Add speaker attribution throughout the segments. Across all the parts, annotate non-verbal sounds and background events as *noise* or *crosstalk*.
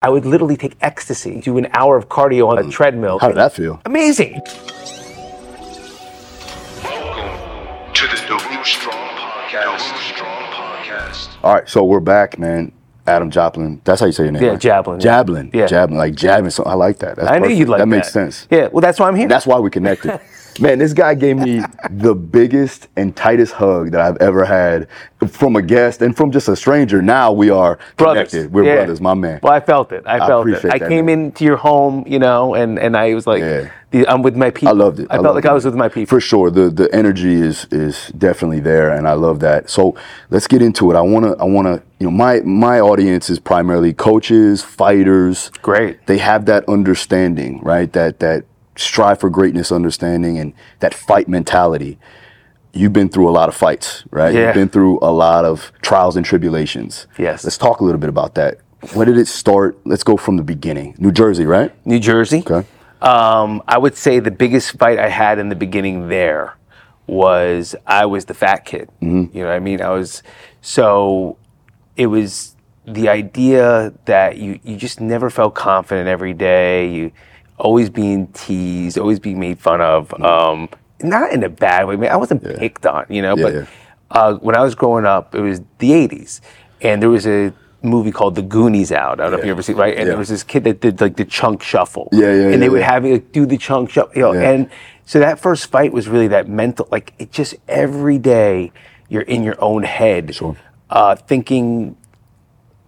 Speaker 1: I would literally take ecstasy, do an hour of cardio on a mm. treadmill.
Speaker 2: How did that feel?
Speaker 1: Amazing.
Speaker 3: Welcome to the Daru Strong Podcast. Daru Strong Podcast.
Speaker 2: All right, so we're back, man. Adam Jablin. That's how you say your name.
Speaker 1: Yeah,
Speaker 2: right?
Speaker 1: Jablin, yeah.
Speaker 2: Jablin.
Speaker 1: Yeah.
Speaker 2: Jablin. Like jabbing. So I like that. That's
Speaker 1: I knew
Speaker 2: perfect.
Speaker 1: you'd like that.
Speaker 2: That makes sense.
Speaker 1: Yeah, well, that's why I'm here.
Speaker 2: That's why we connected. *laughs* Man, this guy gave me the biggest and tightest hug that I've ever had from a guest and from just a stranger. Now we are
Speaker 1: brothers.
Speaker 2: connected. We're
Speaker 1: Yeah.
Speaker 2: brothers, my man.
Speaker 1: Well, I felt it. I felt it. I came
Speaker 2: man.
Speaker 1: into your home, you know, and and I was like,
Speaker 2: Yeah.
Speaker 1: the, I'm with my people.
Speaker 2: I loved it.
Speaker 1: I, felt like
Speaker 2: it.
Speaker 1: I was with my people.
Speaker 2: For sure. The the energy is is definitely there and I love that. So let's get into it. I wanna I wanna you know, my my audience is primarily coaches, fighters.
Speaker 1: Great.
Speaker 2: They have that understanding, right? That that strive for greatness understanding and that fight mentality. You've been through a lot of fights, right?
Speaker 1: Yeah.
Speaker 2: You've been through a lot of trials and tribulations.
Speaker 1: Yes.
Speaker 2: Let's talk a little bit about that. When did it start? Let's go from the beginning. New Jersey, right?
Speaker 1: New Jersey.
Speaker 2: Okay.
Speaker 1: Um, I would say the biggest fight I had in the beginning there was I was the fat kid.
Speaker 2: Mm-hmm.
Speaker 1: You know what I mean? I was so it was the idea that you you just never felt confident every day. You always being teased, always being made fun of. Um, not in a bad way. I, mean, I wasn't picked on, you know,
Speaker 2: Yeah,
Speaker 1: but
Speaker 2: yeah.
Speaker 1: uh, when I was growing up, it was the '80s, and there was a movie called The Goonies out. I don't know if you ever seen, right? And
Speaker 2: Yeah.
Speaker 1: there was this kid that did like the chunk shuffle.
Speaker 2: Yeah, yeah,
Speaker 1: And they would
Speaker 2: yeah.
Speaker 1: have you like, do the chunk shuffle, you know,
Speaker 2: Yeah.
Speaker 1: and so that first fight was really that mental, like it just every day you're in your own head,
Speaker 2: Sure.
Speaker 1: uh, thinking.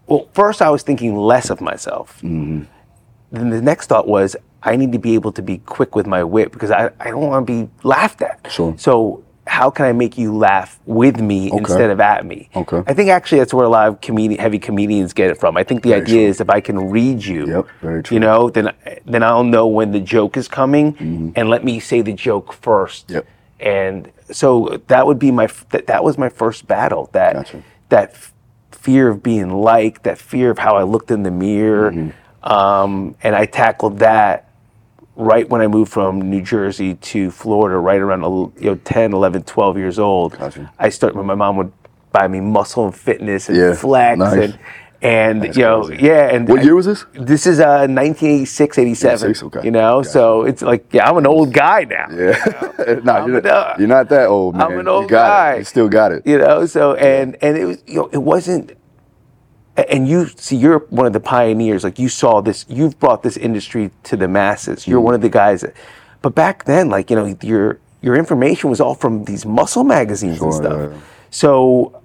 Speaker 1: Well, first I was thinking less of myself.
Speaker 2: Mm-hmm.
Speaker 1: Then the next thought was I need to be able to be quick with my wit because I, I don't want to be laughed at.
Speaker 2: Sure.
Speaker 1: So how can I make you laugh with me instead of at me?
Speaker 2: Okay.
Speaker 1: I think actually that's where a lot of comedi- heavy comedians get it from. I think the
Speaker 2: Very
Speaker 1: idea
Speaker 2: true.
Speaker 1: is if I can read you,
Speaker 2: Yep, very true.
Speaker 1: you know, then then I'll know when the joke is coming, and let me say the joke first.
Speaker 2: Mm-hmm. Yep.
Speaker 1: And so that would be my f- that, that was my first battle. That
Speaker 2: Gotcha.
Speaker 1: that f- fear of being liked, that fear of how I looked in the mirror,
Speaker 2: Mm-hmm.
Speaker 1: um, and I tackled that right when I moved from New Jersey to Florida, right around you know 10, 11, 12 years old.
Speaker 2: Gotcha.
Speaker 1: I started when my mom would buy me muscle and fitness and
Speaker 2: Yeah,
Speaker 1: flex
Speaker 2: nice.
Speaker 1: and and
Speaker 2: That's
Speaker 1: you know
Speaker 2: crazy.
Speaker 1: yeah and
Speaker 2: What
Speaker 1: I-
Speaker 2: year was this?
Speaker 1: this is uh 1986 87
Speaker 2: okay.
Speaker 1: you know
Speaker 2: Gotcha.
Speaker 1: so it's like yeah i'm an old guy now
Speaker 2: Yeah. *laughs* nah,
Speaker 1: I'm
Speaker 2: you're,
Speaker 1: an, uh,
Speaker 2: you're not that old, man.
Speaker 1: I'm an
Speaker 2: you
Speaker 1: old
Speaker 2: got
Speaker 1: guy.
Speaker 2: It. You still got it.
Speaker 1: you know so and and it was you know it wasn't and you see you're one of the pioneers. Like you saw this you've brought this industry to the masses. You're mm-hmm. one of the guys that but back then like you know your your information was all from these muscle magazines and stuff.
Speaker 2: yeah, yeah.
Speaker 1: so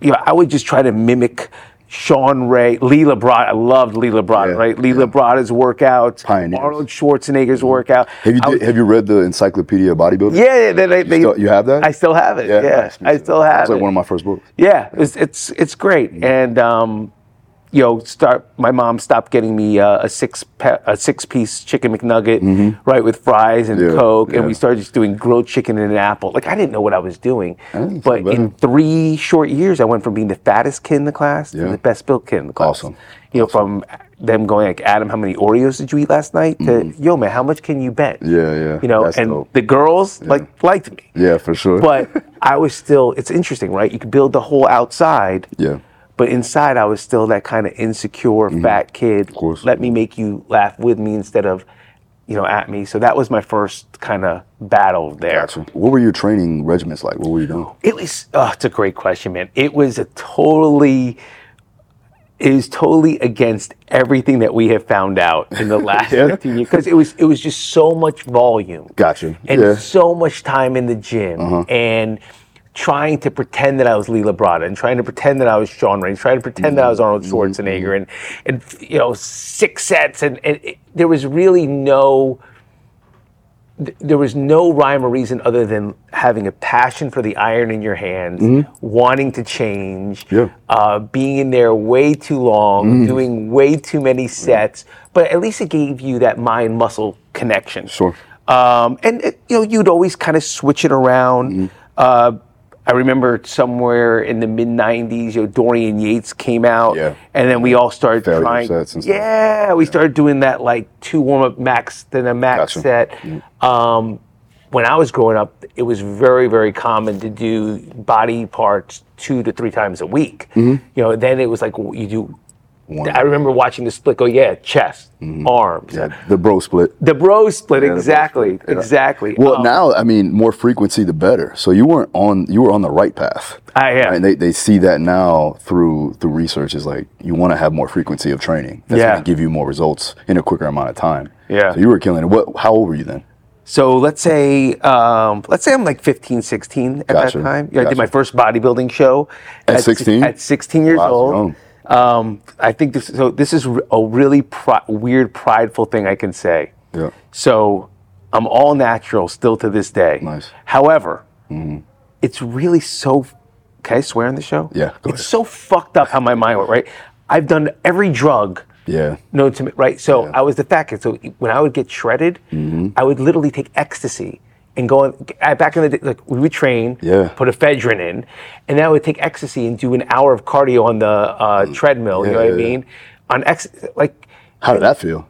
Speaker 1: you know i would just try to mimic Shawn Ray, Lee Labrada. I loved Lee Labrada,
Speaker 2: Yeah,
Speaker 1: right? Lee
Speaker 2: yeah.
Speaker 1: Workouts,
Speaker 2: Pioneers.
Speaker 1: Arnold Schwarzenegger's workout.
Speaker 2: Have you did,
Speaker 1: would-
Speaker 2: have you read the Encyclopedia of Bodybuilding?
Speaker 1: yeah, yeah, they, they, they-
Speaker 2: still- you have that?
Speaker 1: I still have it. Yeah,
Speaker 2: nice,
Speaker 1: I still have it.
Speaker 2: It's like one of my first books.
Speaker 1: Yeah, it's it's it's great, and um, you know, start. My mom stopped getting me uh, a six pa- a six piece chicken McNugget, right, with fries and
Speaker 2: Mm-hmm. Yeah,
Speaker 1: Coke, and we started just doing grilled chicken and an apple. Like I didn't know what I was doing,
Speaker 2: Oh,
Speaker 1: but in three short years, I went from being the fattest kid in the class
Speaker 2: Yeah.
Speaker 1: to the best built kid in the class.
Speaker 2: Awesome.
Speaker 1: You know, from them going like, Adam, how many Oreos did you eat last night? To yo, man, how much can you bench?
Speaker 2: Mm-hmm. Yeah, yeah.
Speaker 1: You know,
Speaker 2: That's
Speaker 1: and
Speaker 2: dope.
Speaker 1: the girls like liked me
Speaker 2: Yeah, for sure.
Speaker 1: but *laughs* I was still. It's interesting, right? You could build the whole outside,
Speaker 2: yeah,
Speaker 1: but inside I was still that kind of insecure fat kid. Of
Speaker 2: Mm-hmm. course.
Speaker 1: Let me make you laugh with me instead of, you know, at me. So that was my first kind of battle there.
Speaker 2: gotcha. What were your training regimens like? What were you doing?
Speaker 1: It was. Oh, it's a great question, man. It was a totally. It is totally against everything that we have found out in the *laughs* last
Speaker 2: Yeah.
Speaker 1: 15 years because it was it was just so much volume
Speaker 2: Gotcha.
Speaker 1: and
Speaker 2: yeah.
Speaker 1: so much time in the gym and trying to pretend that I was Lee Labrada and trying to pretend that I was Sean Reigns, trying to pretend that I was mm-hmm. Arnold Schwarzenegger mm-hmm. and and you know six sets and, and it, there was really no th- there was no rhyme or reason other than having a passion for the iron in your hands, mm-hmm. wanting to change,
Speaker 2: Yeah.
Speaker 1: uh, being in there way too long, doing way too many sets. But at least it gave you that mind muscle connection.
Speaker 2: Sure.
Speaker 1: Um, and it, you know, you'd always kind of switch it around. Uh, I remember somewhere in the mid '90s, you know, Dorian Yates came out,
Speaker 2: Yeah.
Speaker 1: and then we all started
Speaker 2: Failure
Speaker 1: trying.
Speaker 2: sets and stuff.
Speaker 1: yeah, we started doing that like two warm up max, then a max
Speaker 2: Gotcha.
Speaker 1: set. Um, when I was growing up, it was very, very common to do body parts two to three times a week.
Speaker 2: Mm-hmm.
Speaker 1: You know, then it was like you do
Speaker 2: One.
Speaker 1: I remember watching the split go, yeah, chest, arms.
Speaker 2: Yeah, the bro split.
Speaker 1: The bro split,
Speaker 2: Yeah, the bro
Speaker 1: exactly,
Speaker 2: split, yeah.
Speaker 1: exactly.
Speaker 2: Well,
Speaker 1: Um,
Speaker 2: now I mean, more frequency the better. So you weren't on you were on the right path.
Speaker 1: I am.
Speaker 2: And they, they see that now through through research is like you want to have more frequency of training. That's
Speaker 1: Yeah.
Speaker 2: going to give you more results in a quicker amount of time.
Speaker 1: Yeah.
Speaker 2: So you were killing it. What? How old were you then?
Speaker 1: So let's say, um, let's say I'm like 15, 16 at
Speaker 2: Gotcha,
Speaker 1: that time. Yeah, I did my first bodybuilding show
Speaker 2: At
Speaker 1: six-
Speaker 2: 16?
Speaker 1: At 16 years
Speaker 2: Wow,
Speaker 1: old. Um, I think this. So this is a really pri- weird, prideful thing I can say.
Speaker 2: Yeah.
Speaker 1: So I'm all natural still to this day.
Speaker 2: Nice. Mm-hmm.
Speaker 1: However, it's really so. Can I swear on the show?
Speaker 2: Yeah, go
Speaker 1: It's
Speaker 2: ahead.
Speaker 1: so fucked up how my mind went. Right. I've done every drug
Speaker 2: Yeah.
Speaker 1: known to me, right? So
Speaker 2: Yeah. Mm-hmm.
Speaker 1: I was the fat kid. So when I would get shredded, I would literally take ecstasy and going Back in the day, like we would train,
Speaker 2: Yeah.
Speaker 1: put ephedrine in, and then I would take ecstasy and do an hour of cardio on the uh, treadmill. you know
Speaker 2: Mm. Yeah,
Speaker 1: what I
Speaker 2: yeah, yeah.
Speaker 1: mean? On ex, like
Speaker 2: How did that feel?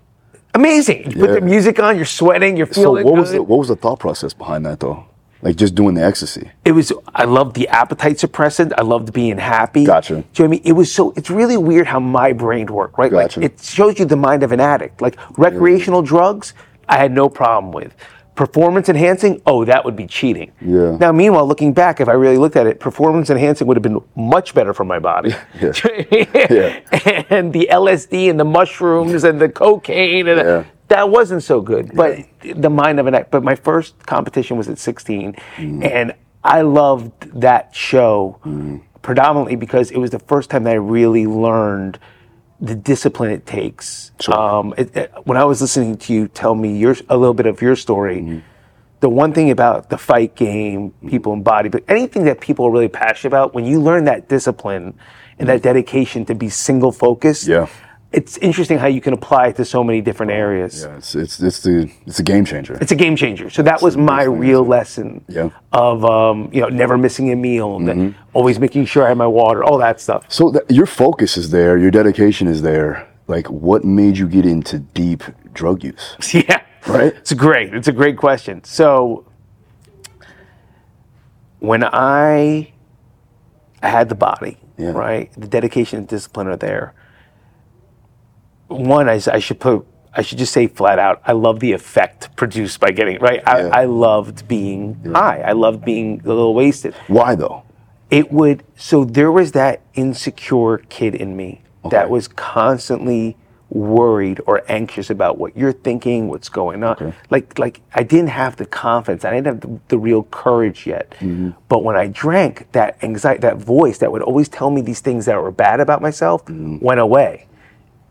Speaker 1: amazing. You put the music on, you're sweating, you're feeling.
Speaker 2: So what was the what was the thought process behind that though? Like just doing the ecstasy.
Speaker 1: it was I loved the appetite suppressant. I loved being happy.
Speaker 2: Gotcha.
Speaker 1: Do you know what I mean? It was so it's really weird how my brain worked, right?
Speaker 2: Gotcha.
Speaker 1: Like it shows you the mind of an addict. Like recreational drugs, I had no problem with. Performance enhancing, oh, that would be cheating.
Speaker 2: Yeah.
Speaker 1: Now, meanwhile, looking back, if I really looked at it, performance enhancing would have been much better for my body. *laughs*
Speaker 2: Yeah.
Speaker 1: Do you know what I mean? And the LSD and the mushrooms and the cocaine and
Speaker 2: Yeah.
Speaker 1: that wasn't so good. But the mind of an act. But my first competition was at 16,
Speaker 2: Mm.
Speaker 1: and I loved that show predominantly because it was the first time that I really learned the discipline it takes. Um, it, it- when I was listening to you tell me your a little bit of your story.
Speaker 2: Mm-hmm.
Speaker 1: The one thing about the fight game, people in body, but anything that people are really passionate about, when you learn that discipline and that dedication to be single focused,
Speaker 2: Yeah.
Speaker 1: It's interesting how you can apply it to so many different areas.
Speaker 2: Yeah, it's it's it's the it's a game changer.
Speaker 1: It's a game changer. So that was my
Speaker 2: thing,
Speaker 1: real lesson
Speaker 2: Yeah.
Speaker 1: of um, you know never missing a meal, and
Speaker 2: Mm-hmm.
Speaker 1: always making sure I had my water, all that stuff.
Speaker 2: So th- your focus is there, your dedication is there. Like, what made you get into deep drug use? *laughs*
Speaker 1: Yeah,
Speaker 2: Right.
Speaker 1: It's great. It's a great question. So when I I had the body,
Speaker 2: Yeah.
Speaker 1: right, the dedication and discipline are there. One, I, I should put. I should just say flat out, I love the effect produced by getting right. I,
Speaker 2: Yeah.
Speaker 1: I loved being high. I loved being a little wasted.
Speaker 2: Why though?
Speaker 1: it would so there was that insecure kid in me
Speaker 2: Okay.
Speaker 1: that was constantly worried or anxious about what you're thinking what's going on like like i didn't have the confidence i didn't have the, the real courage yet
Speaker 2: Mm-hmm.
Speaker 1: but when i drank that anxiety that voice that would always tell me these things that were bad about myself
Speaker 2: Mm-hmm.
Speaker 1: went away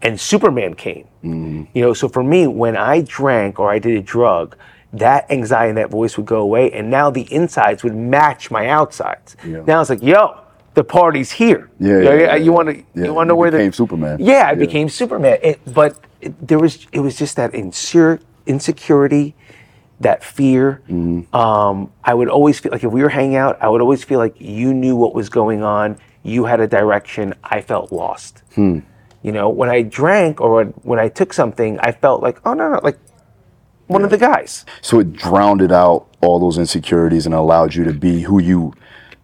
Speaker 1: and superman came you know so for me when i drank or i did a drug that anxiety and that voice would go away and now the insides would match my outsides
Speaker 2: Yeah.
Speaker 1: now it's like yo the party's here
Speaker 2: Yeah,
Speaker 1: you, know,
Speaker 2: yeah,
Speaker 1: you want to
Speaker 2: Yeah,
Speaker 1: you want to know where
Speaker 2: became
Speaker 1: the
Speaker 2: Superman.
Speaker 1: yeah i
Speaker 2: Yeah.
Speaker 1: became superman it, but it, there was it was just that insecure insecurity that fear
Speaker 2: Mm-hmm.
Speaker 1: um, i would always feel like if we were hanging out i would always feel like you knew what was going on you had a direction i felt lost
Speaker 2: Hmm.
Speaker 1: You know when i drank or when, i took something i felt like oh no no like one of the guys.
Speaker 2: So it drowned out all those insecurities and allowed you to be who you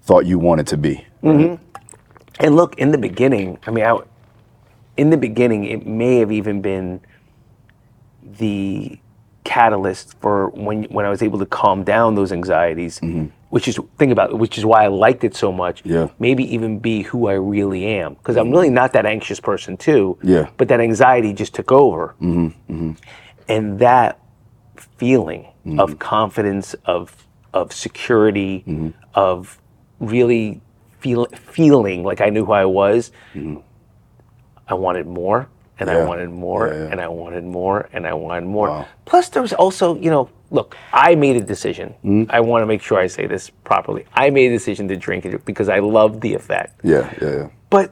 Speaker 2: thought you wanted to be. Mm-hmm.
Speaker 1: And look, in the beginning, I mean, I, in the beginning, it may have even been the catalyst for when when I was able to calm down those anxieties, mm-hmm. Which is think about it, which is why I liked it so much.
Speaker 2: Yeah.
Speaker 1: Maybe even be who I really am, because I'm mm-hmm. really not that anxious person too.
Speaker 2: Yeah.
Speaker 1: But that anxiety just took over, Mm-hmm. mm-hmm. and that feeling mm-hmm. of confidence, of of security, of really feel, feeling like I knew who I was. I wanted more, and I wanted more,
Speaker 2: Yeah, yeah.
Speaker 1: and I wanted more, and I wanted more.
Speaker 2: Wow.
Speaker 1: Plus, there was also, you know, look, I made a decision.
Speaker 2: Hmm?
Speaker 1: I want to make sure I say this properly. I made a decision to drink it because I love the effect.
Speaker 2: Yeah, yeah, yeah.
Speaker 1: But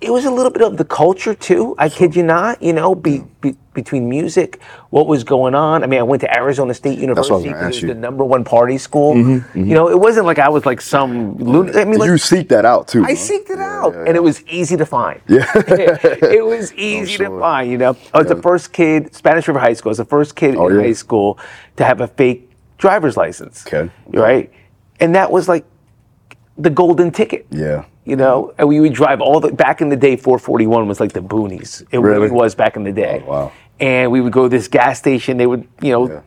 Speaker 1: it was a little bit of the culture too. I kid you not. You know, be, be, between music, what was going on. I mean, I went to Arizona State
Speaker 2: what I was
Speaker 1: University.
Speaker 2: gonna
Speaker 1: because
Speaker 2: ask
Speaker 1: It was
Speaker 2: you. Mm-hmm,
Speaker 1: the number one party school. You know, it wasn't like I was like some. I mean, like,
Speaker 2: you seek that out too.
Speaker 1: I
Speaker 2: huh?
Speaker 1: seeked it
Speaker 2: Yeah,
Speaker 1: out,
Speaker 2: yeah,
Speaker 1: and it was easy to find.
Speaker 2: Yeah. *laughs*
Speaker 1: it was *laughs* easy to find. You know, I was the first kid, Spanish River High School. I was the first kid
Speaker 2: Oh,
Speaker 1: in
Speaker 2: yeah.
Speaker 1: high school to have a fake driver's license.
Speaker 2: Okay.
Speaker 1: Right, and that was like the golden ticket.
Speaker 2: Yeah.
Speaker 1: You know, and we would drive all the back in the day. 441 was like the boonies. It really,
Speaker 2: Really?
Speaker 1: was back in the day.
Speaker 2: Oh, wow.
Speaker 1: And we would go to this gas station. They would, you know,
Speaker 2: Yeah.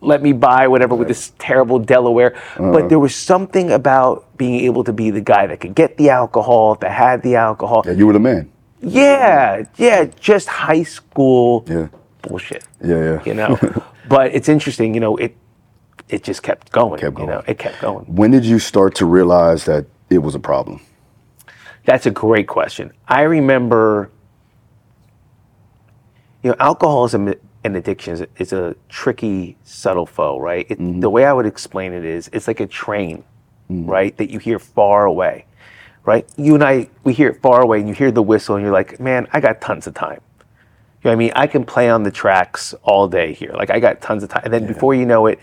Speaker 1: let me buy whatever with this terrible Delaware.
Speaker 2: Uh-huh.
Speaker 1: But there was something about being able to be the guy that could get the alcohol, that had the alcohol.
Speaker 2: Yeah, you were the man.
Speaker 1: Yeah, yeah, just high school
Speaker 2: Yeah.
Speaker 1: bullshit.
Speaker 2: Yeah, yeah.
Speaker 1: You know, *laughs* but it's interesting. You know, it it just kept going.
Speaker 2: Kept
Speaker 1: You know,
Speaker 2: going.
Speaker 1: it kept going.
Speaker 2: When did you start to realize that it was a problem?
Speaker 1: That's a great question. I remember, you know, alcoholism and addiction is, is a tricky, subtle foe, right? It, mm-hmm. The way I would explain it is, it's like a train, mm-hmm. right, that you hear far away, right? You and I, we hear it far away, and you hear the whistle, and you're like, man, I got tons of time. You know what I mean? I can play on the tracks all day here. Like I got tons of time. And then before you know it,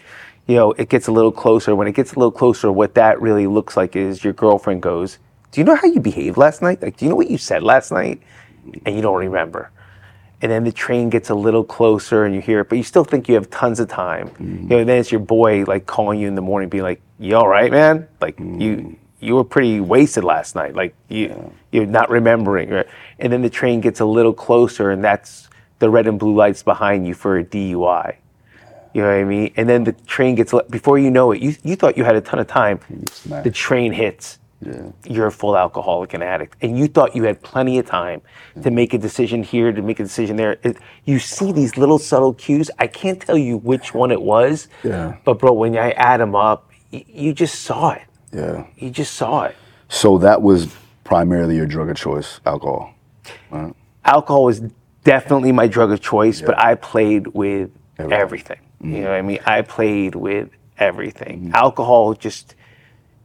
Speaker 1: you know, it gets a little closer. When it gets a little closer, what that really looks like is your girlfriend goes, Do you know how you behaved last night? Like, do you know what you said last night? And you don't remember. And then the train gets a little closer and you hear it, but you still think you have tons of time. Mm-hmm. You know, and then it's your boy like calling you in the morning, being like, You all right, man? Like you mm-hmm. you were pretty wasted last night. Like you you're not remembering. Right? And then the train gets a little closer and that's the red and blue lights behind you for a DUI. You know what I mean? And then the train gets before you know it, you you thought you had a ton of time. The train hits.
Speaker 2: Yeah.
Speaker 1: You're a full alcoholic and addict, and you thought you had plenty of time to mm. make a decision here, to make a decision there. It- you see these little subtle cues. I can't tell you which one it was.
Speaker 2: Yeah.
Speaker 1: But bro, when I add them up, y- you just saw it.
Speaker 2: Yeah.
Speaker 1: You just saw it.
Speaker 2: So that was primarily your drug of choice, alcohol.
Speaker 1: alcohol was definitely my drug of choice, but I played with
Speaker 2: Everything.
Speaker 1: everything. You know mm. what I mean? I played with everything. Mm-hmm. Alcohol just,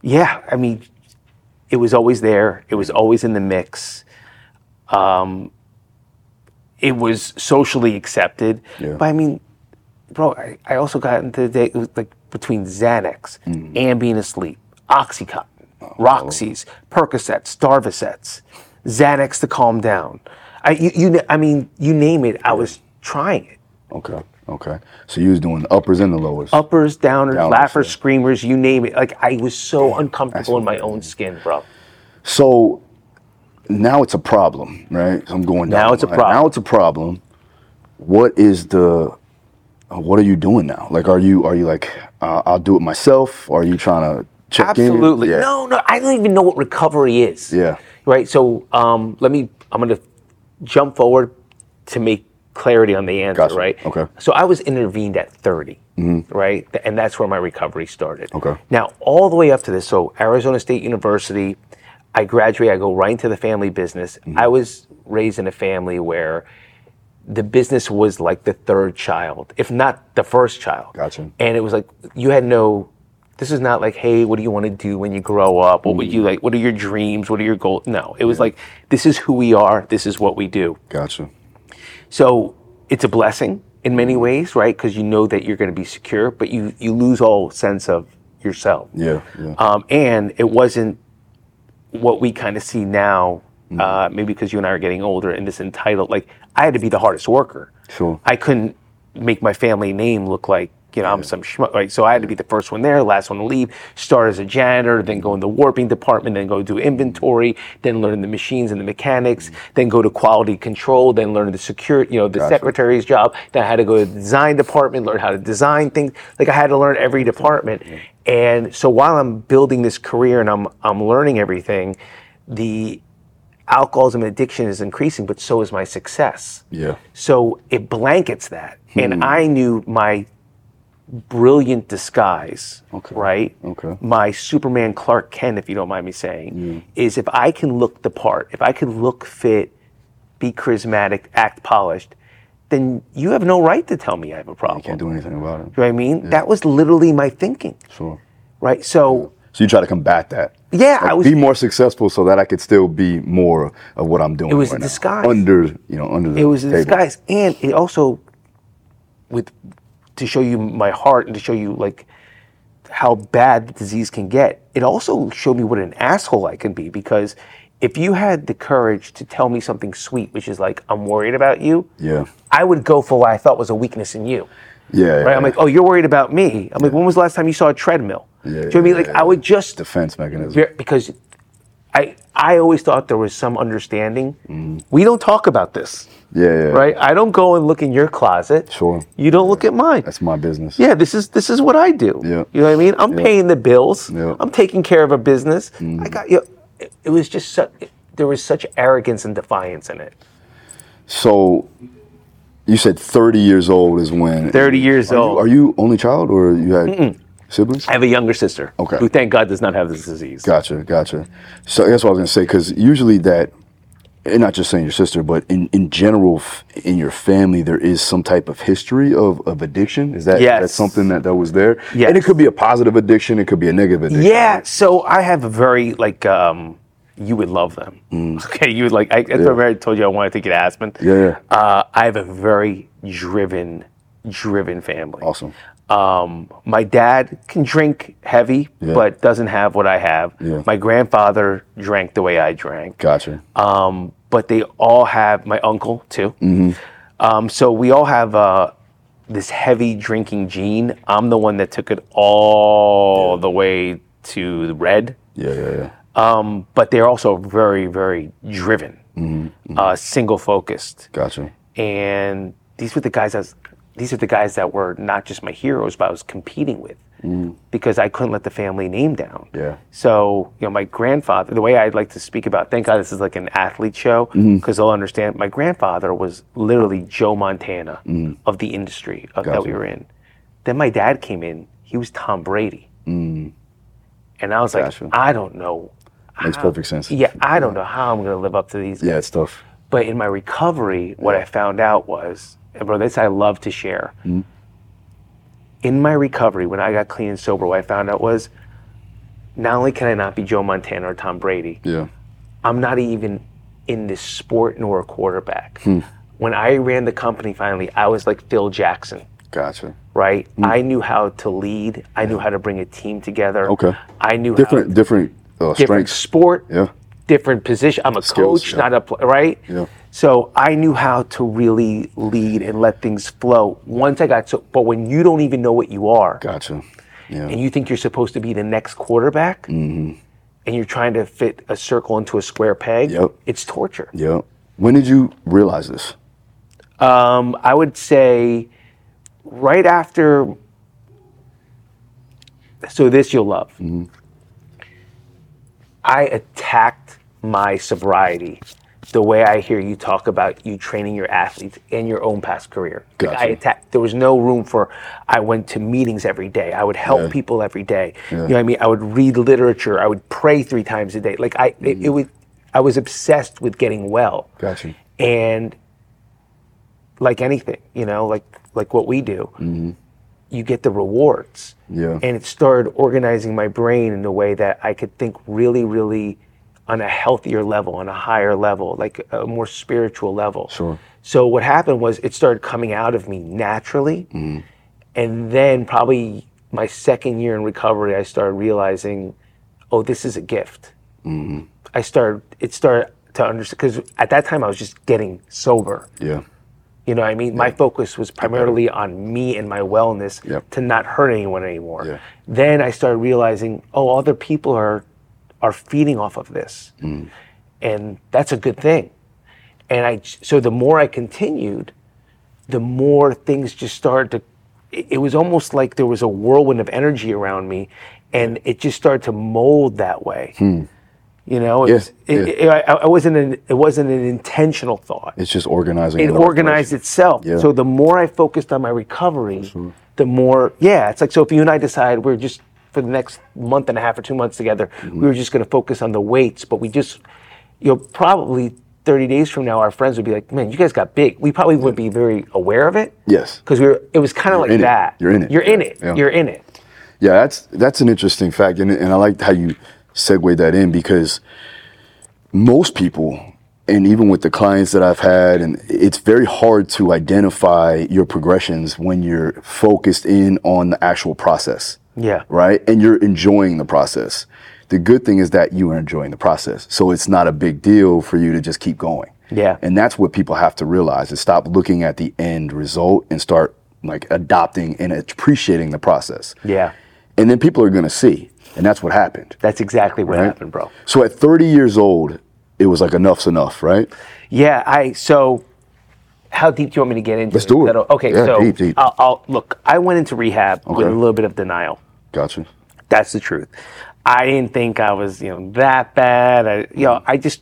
Speaker 1: yeah, I mean, it was always there. It was always in the mix. Um, it was socially accepted.
Speaker 2: Yeah.
Speaker 1: But I mean, bro, I, I also got into the day, it was like between Xanax, Ambien asleep, Oxycontin, Roxy's, Percocets, Darvocets, Xanax to calm down. I, you, you, I mean, you name it, I was trying it.
Speaker 2: Okay. Okay. So you was doing the uppers and the lowers.
Speaker 1: Uppers, downers,
Speaker 2: Downers,
Speaker 1: laughers,
Speaker 2: yeah.
Speaker 1: screamers, you name it. Like I was so uncomfortable in my own skin, bro.
Speaker 2: So now it's a problem, right? I'm going down.
Speaker 1: Now it's a problem.
Speaker 2: Now it's a problem. What is the? uh, What are you doing now? Like, are you are you like, uh, I'll do it myself? Or are you trying to check in?
Speaker 1: Absolutely.
Speaker 2: Yeah.
Speaker 1: No, no, I don't even know what recovery is.
Speaker 2: Yeah.
Speaker 1: Right. So um, let me. I'm going to jump forward to make clarity on the answer.
Speaker 2: Gotcha.
Speaker 1: Right.
Speaker 2: Okay.
Speaker 1: So I was intervened at 30. Right. And that's where my recovery started.
Speaker 2: Okay.
Speaker 1: Now all the way up to this. So Arizona State University. I graduate. I go right into the family business.
Speaker 2: Mm-hmm.
Speaker 1: I was raised in a family where the business was like the third child, if not the first child.
Speaker 2: Gotcha.
Speaker 1: And it was like you had no. This is not like, hey, what do you want to do when you grow up? What would you like? What are your dreams? What are your goals? No, it was like, this is who we are. This is what we do.
Speaker 2: Gotcha.
Speaker 1: So it's a blessing in many ways, right? Because you know that you're going to be secure, but you you lose all sense of yourself.
Speaker 2: Yeah. Yeah.
Speaker 1: Um, and it wasn't what we kind of see now, uh, maybe because you and I are getting older and this entitled, like, I had to be the hardest worker.
Speaker 2: Sure.
Speaker 1: I couldn't make my family name look like, you know, I'm some schmuck, right? So I had to be the first one there, last one to leave, start as a janitor, then go in the warping department, then go do inventory, then learn the machines and the mechanics, then go to quality control, then learn the security, you know, the
Speaker 2: Gotcha.
Speaker 1: secretary's job. Then I had to go to the design department, learn how to design things. Like I had to learn every department. And so while I'm building this career and I'm I'm learning everything, the alcoholism and addiction is increasing, but so is my success.
Speaker 2: yeah.
Speaker 1: So it blankets that. And hmm. I knew my brilliant disguise,
Speaker 2: Okay.
Speaker 1: right?
Speaker 2: Okay.
Speaker 1: My Superman Clark Kent, if you don't mind me saying, is if I can look the part, if I can look fit, be charismatic, act polished, then you have no right to tell me I have a problem.
Speaker 2: You can't do anything about it.
Speaker 1: You know what I mean? That was literally my thinking,
Speaker 2: Sure.
Speaker 1: right? So,
Speaker 2: So you try to combat that.
Speaker 1: yeah,
Speaker 2: Like,
Speaker 1: I was.
Speaker 2: be more successful so that I could still be more of what I'm doing.
Speaker 1: It was a
Speaker 2: right now.
Speaker 1: disguise.
Speaker 2: Under, you know, under the
Speaker 1: it was a
Speaker 2: table.
Speaker 1: disguise and it also with to show you my heart and to show you like how bad the disease can get it also showed me what an asshole i can be because if you had the courage to tell me something sweet which is like i'm worried about you
Speaker 2: Yeah.
Speaker 1: i would go for what i thought was a weakness in you.
Speaker 2: Yeah.
Speaker 1: right? I'm like oh you're worried about me. I'm like when was the last time you saw a treadmill?
Speaker 2: Yeah,
Speaker 1: do you know what i mean? like
Speaker 2: yeah,
Speaker 1: i would just
Speaker 2: defense mechanism.
Speaker 1: Because I I always thought there was some understanding. Mm-hmm. We don't talk about this,
Speaker 2: Yeah, yeah.
Speaker 1: right? I don't go and look in your closet.
Speaker 2: Sure.
Speaker 1: You don't look at mine.
Speaker 2: That's my business.
Speaker 1: Yeah, this is this is what I do.
Speaker 2: Yeah.
Speaker 1: You know what I mean? I'm paying the bills.
Speaker 2: Yeah.
Speaker 1: I'm taking care of a business. Mm-hmm. I got you. It, it was just su- there was such arrogance and defiance in it.
Speaker 2: So you said 30 years old is when
Speaker 1: 30 years
Speaker 2: are you-
Speaker 1: old.
Speaker 2: are you only child or you had siblings?
Speaker 1: I have a younger sister.
Speaker 2: Okay.
Speaker 1: Who, thank God, does not have this disease.
Speaker 2: Gotcha, gotcha. So that's what I was gonna say because usually that, and not just saying your sister, but in in general f- in your family there is some type of history of, of addiction. Is that
Speaker 1: Yes.
Speaker 2: that's something that that was there?
Speaker 1: Yes.
Speaker 2: And it could be a positive addiction. It could be a negative addiction.
Speaker 1: Yeah. So I have a very like um, you would love them. *laughs* Okay, you would like. I, I remember I told you I wanted to get Aspen.
Speaker 2: Mm. Yeah, yeah.
Speaker 1: Uh, I have a very driven, driven family.
Speaker 2: Awesome.
Speaker 1: Um, my dad can drink heavy,
Speaker 2: Yeah.
Speaker 1: but doesn't have what I have.
Speaker 2: Yeah.
Speaker 1: My grandfather drank the way I drank.
Speaker 2: Gotcha.
Speaker 1: Um, but they all have my uncle too.
Speaker 2: Mm-hmm.
Speaker 1: Um, so we all have uh, this heavy drinking gene. I'm the one that took it all the way to the red.
Speaker 2: yeah, yeah, yeah.
Speaker 1: Um, but they're also very, very driven,
Speaker 2: Mm-hmm.
Speaker 1: uh, single focused
Speaker 2: Gotcha.
Speaker 1: and these were the guys I was, these are the guys that were not just my heroes, but I was competing with mm. because I couldn't let the family name down.
Speaker 2: Yeah.
Speaker 1: So you know, my grandfather. The way I'd like to speak about. Thank God this is like an athlete show mm-hmm. because they'll understand. My grandfather was literally Joe Montana mm. of the industry of, that we were in. Then my dad came in. He was Tom Brady, mm. and I was like,
Speaker 2: Gotcha.
Speaker 1: I don't know.
Speaker 2: Makes
Speaker 1: how-
Speaker 2: perfect sense.
Speaker 1: Yeah, I don't know how I'm going to live up to these.
Speaker 2: Yeah, it's tough.
Speaker 1: But in my recovery, what I found out was, bro, this I love to share. Mm-hmm. In my recovery, when I got clean and sober, what I found out was, not only can I not be Joe Montana or Tom Brady,
Speaker 2: Yeah.
Speaker 1: I'm not even in this sport nor a quarterback. Hmm. When I ran the company finally, I was like Phil Jackson,
Speaker 2: Gotcha.
Speaker 1: right? Hmm. I knew how to lead. I knew how to bring a team together.
Speaker 2: Okay.
Speaker 1: I knew
Speaker 2: Different,
Speaker 1: how
Speaker 2: different, uh,
Speaker 1: different
Speaker 2: strengths.
Speaker 1: sport,
Speaker 2: Yeah.
Speaker 1: different position. I'm a
Speaker 2: Skills,
Speaker 1: coach,
Speaker 2: yeah.
Speaker 1: not a right.
Speaker 2: Yeah.
Speaker 1: So I knew how to really lead and let things flow. Once I got so, but when you don't even know what you are,
Speaker 2: Gotcha. Yeah.
Speaker 1: and you think you're supposed to be the next quarterback,
Speaker 2: Mm-hmm.
Speaker 1: and you're trying to fit a circle into a square peg,
Speaker 2: Yep.
Speaker 1: it's torture.
Speaker 2: yeah. When did you realize this?
Speaker 1: Um, I would say right after. So this you'll love.
Speaker 2: Mm-hmm.
Speaker 1: I attacked my sobriety the way I hear you talk about you training your athletes in your own past career. Like, I attacked. There was no room for. I went to meetings every day. I would help
Speaker 2: Yeah.
Speaker 1: people every day.
Speaker 2: Yeah.
Speaker 1: You know what I mean? I would read literature. I would pray three times a day. Like I, it,
Speaker 2: Mm-hmm.
Speaker 1: it was. I was obsessed with getting well
Speaker 2: Gotcha.
Speaker 1: and like anything you know like like what we do you get the rewards
Speaker 2: Mm-hmm. Yeah.
Speaker 1: and it started organizing my brain in a way that i could think really really on a healthier level on a higher level like a more spiritual level
Speaker 2: Sure.
Speaker 1: so what happened was it started coming out of me naturally
Speaker 2: Mm-hmm.
Speaker 1: and then probably my second year in recovery i started realizing oh this is a gift
Speaker 2: Mm-hmm.
Speaker 1: I started, it started to understand, because at that time I was just getting sober.
Speaker 2: Yeah.
Speaker 1: You know what I mean? My focus was primarily on me and my wellness
Speaker 2: Yep.
Speaker 1: to not hurt anyone anymore.
Speaker 2: Yeah.
Speaker 1: Then I started realizing, oh, other people are, are feeding off of this.
Speaker 2: Mm.
Speaker 1: And that's a good thing. And I, so the more I continued, the more things just started to, it, was almost like there was a whirlwind of energy around me and it just started to mold that way. You know, it,
Speaker 2: Hmm.
Speaker 1: It, it, I, I wasn't an, it wasn't an intentional thought.
Speaker 2: It's just organizing.
Speaker 1: It
Speaker 2: in the right
Speaker 1: organized itself.
Speaker 2: Yeah.
Speaker 1: So the more I focused on my recovery, the more, yeah, it's like, so if you and I decide we're just, for the next month and a half or two months together,
Speaker 2: Mm-hmm.
Speaker 1: we were just going to focus on the weights, but we just, you know, probably 30 days from now, our friends would be like, man, you guys got big. We probably wouldn't be very aware of it.
Speaker 2: Yes.
Speaker 1: Because we were, it was kind of like
Speaker 2: in it.
Speaker 1: that.
Speaker 2: You're in it.
Speaker 1: You're in it.
Speaker 2: Yeah.
Speaker 1: You're in it.
Speaker 2: Yeah, that's that's an interesting fact, and and I liked how you segued that in because most people, and even with the clients that I've had, and it's very hard to identify your progressions when you're focused in on the actual process.
Speaker 1: Yeah.
Speaker 2: Right, and you're enjoying the process. The good thing is that you are enjoying the process, so it's not a big deal for you to just keep going.
Speaker 1: Yeah.
Speaker 2: And that's what people have to realize is stop looking at the end result and start like adopting and appreciating the process.
Speaker 1: Yeah.
Speaker 2: And then people are going to see. And that's what happened.
Speaker 1: That's exactly what
Speaker 2: Right.
Speaker 1: happened, bro.
Speaker 2: So at 30 years old, it was like enough's enough, right?
Speaker 1: Yeah, I so. How deep do you want me to get into?
Speaker 2: Let's do it.
Speaker 1: Okay,
Speaker 2: Yeah,
Speaker 1: so
Speaker 2: deep, deep.
Speaker 1: I'll, I'll look. I went into rehab with a little bit of denial.
Speaker 2: Gotcha.
Speaker 1: That's the truth. I didn't think I was, you know, that bad. I, you know, I just,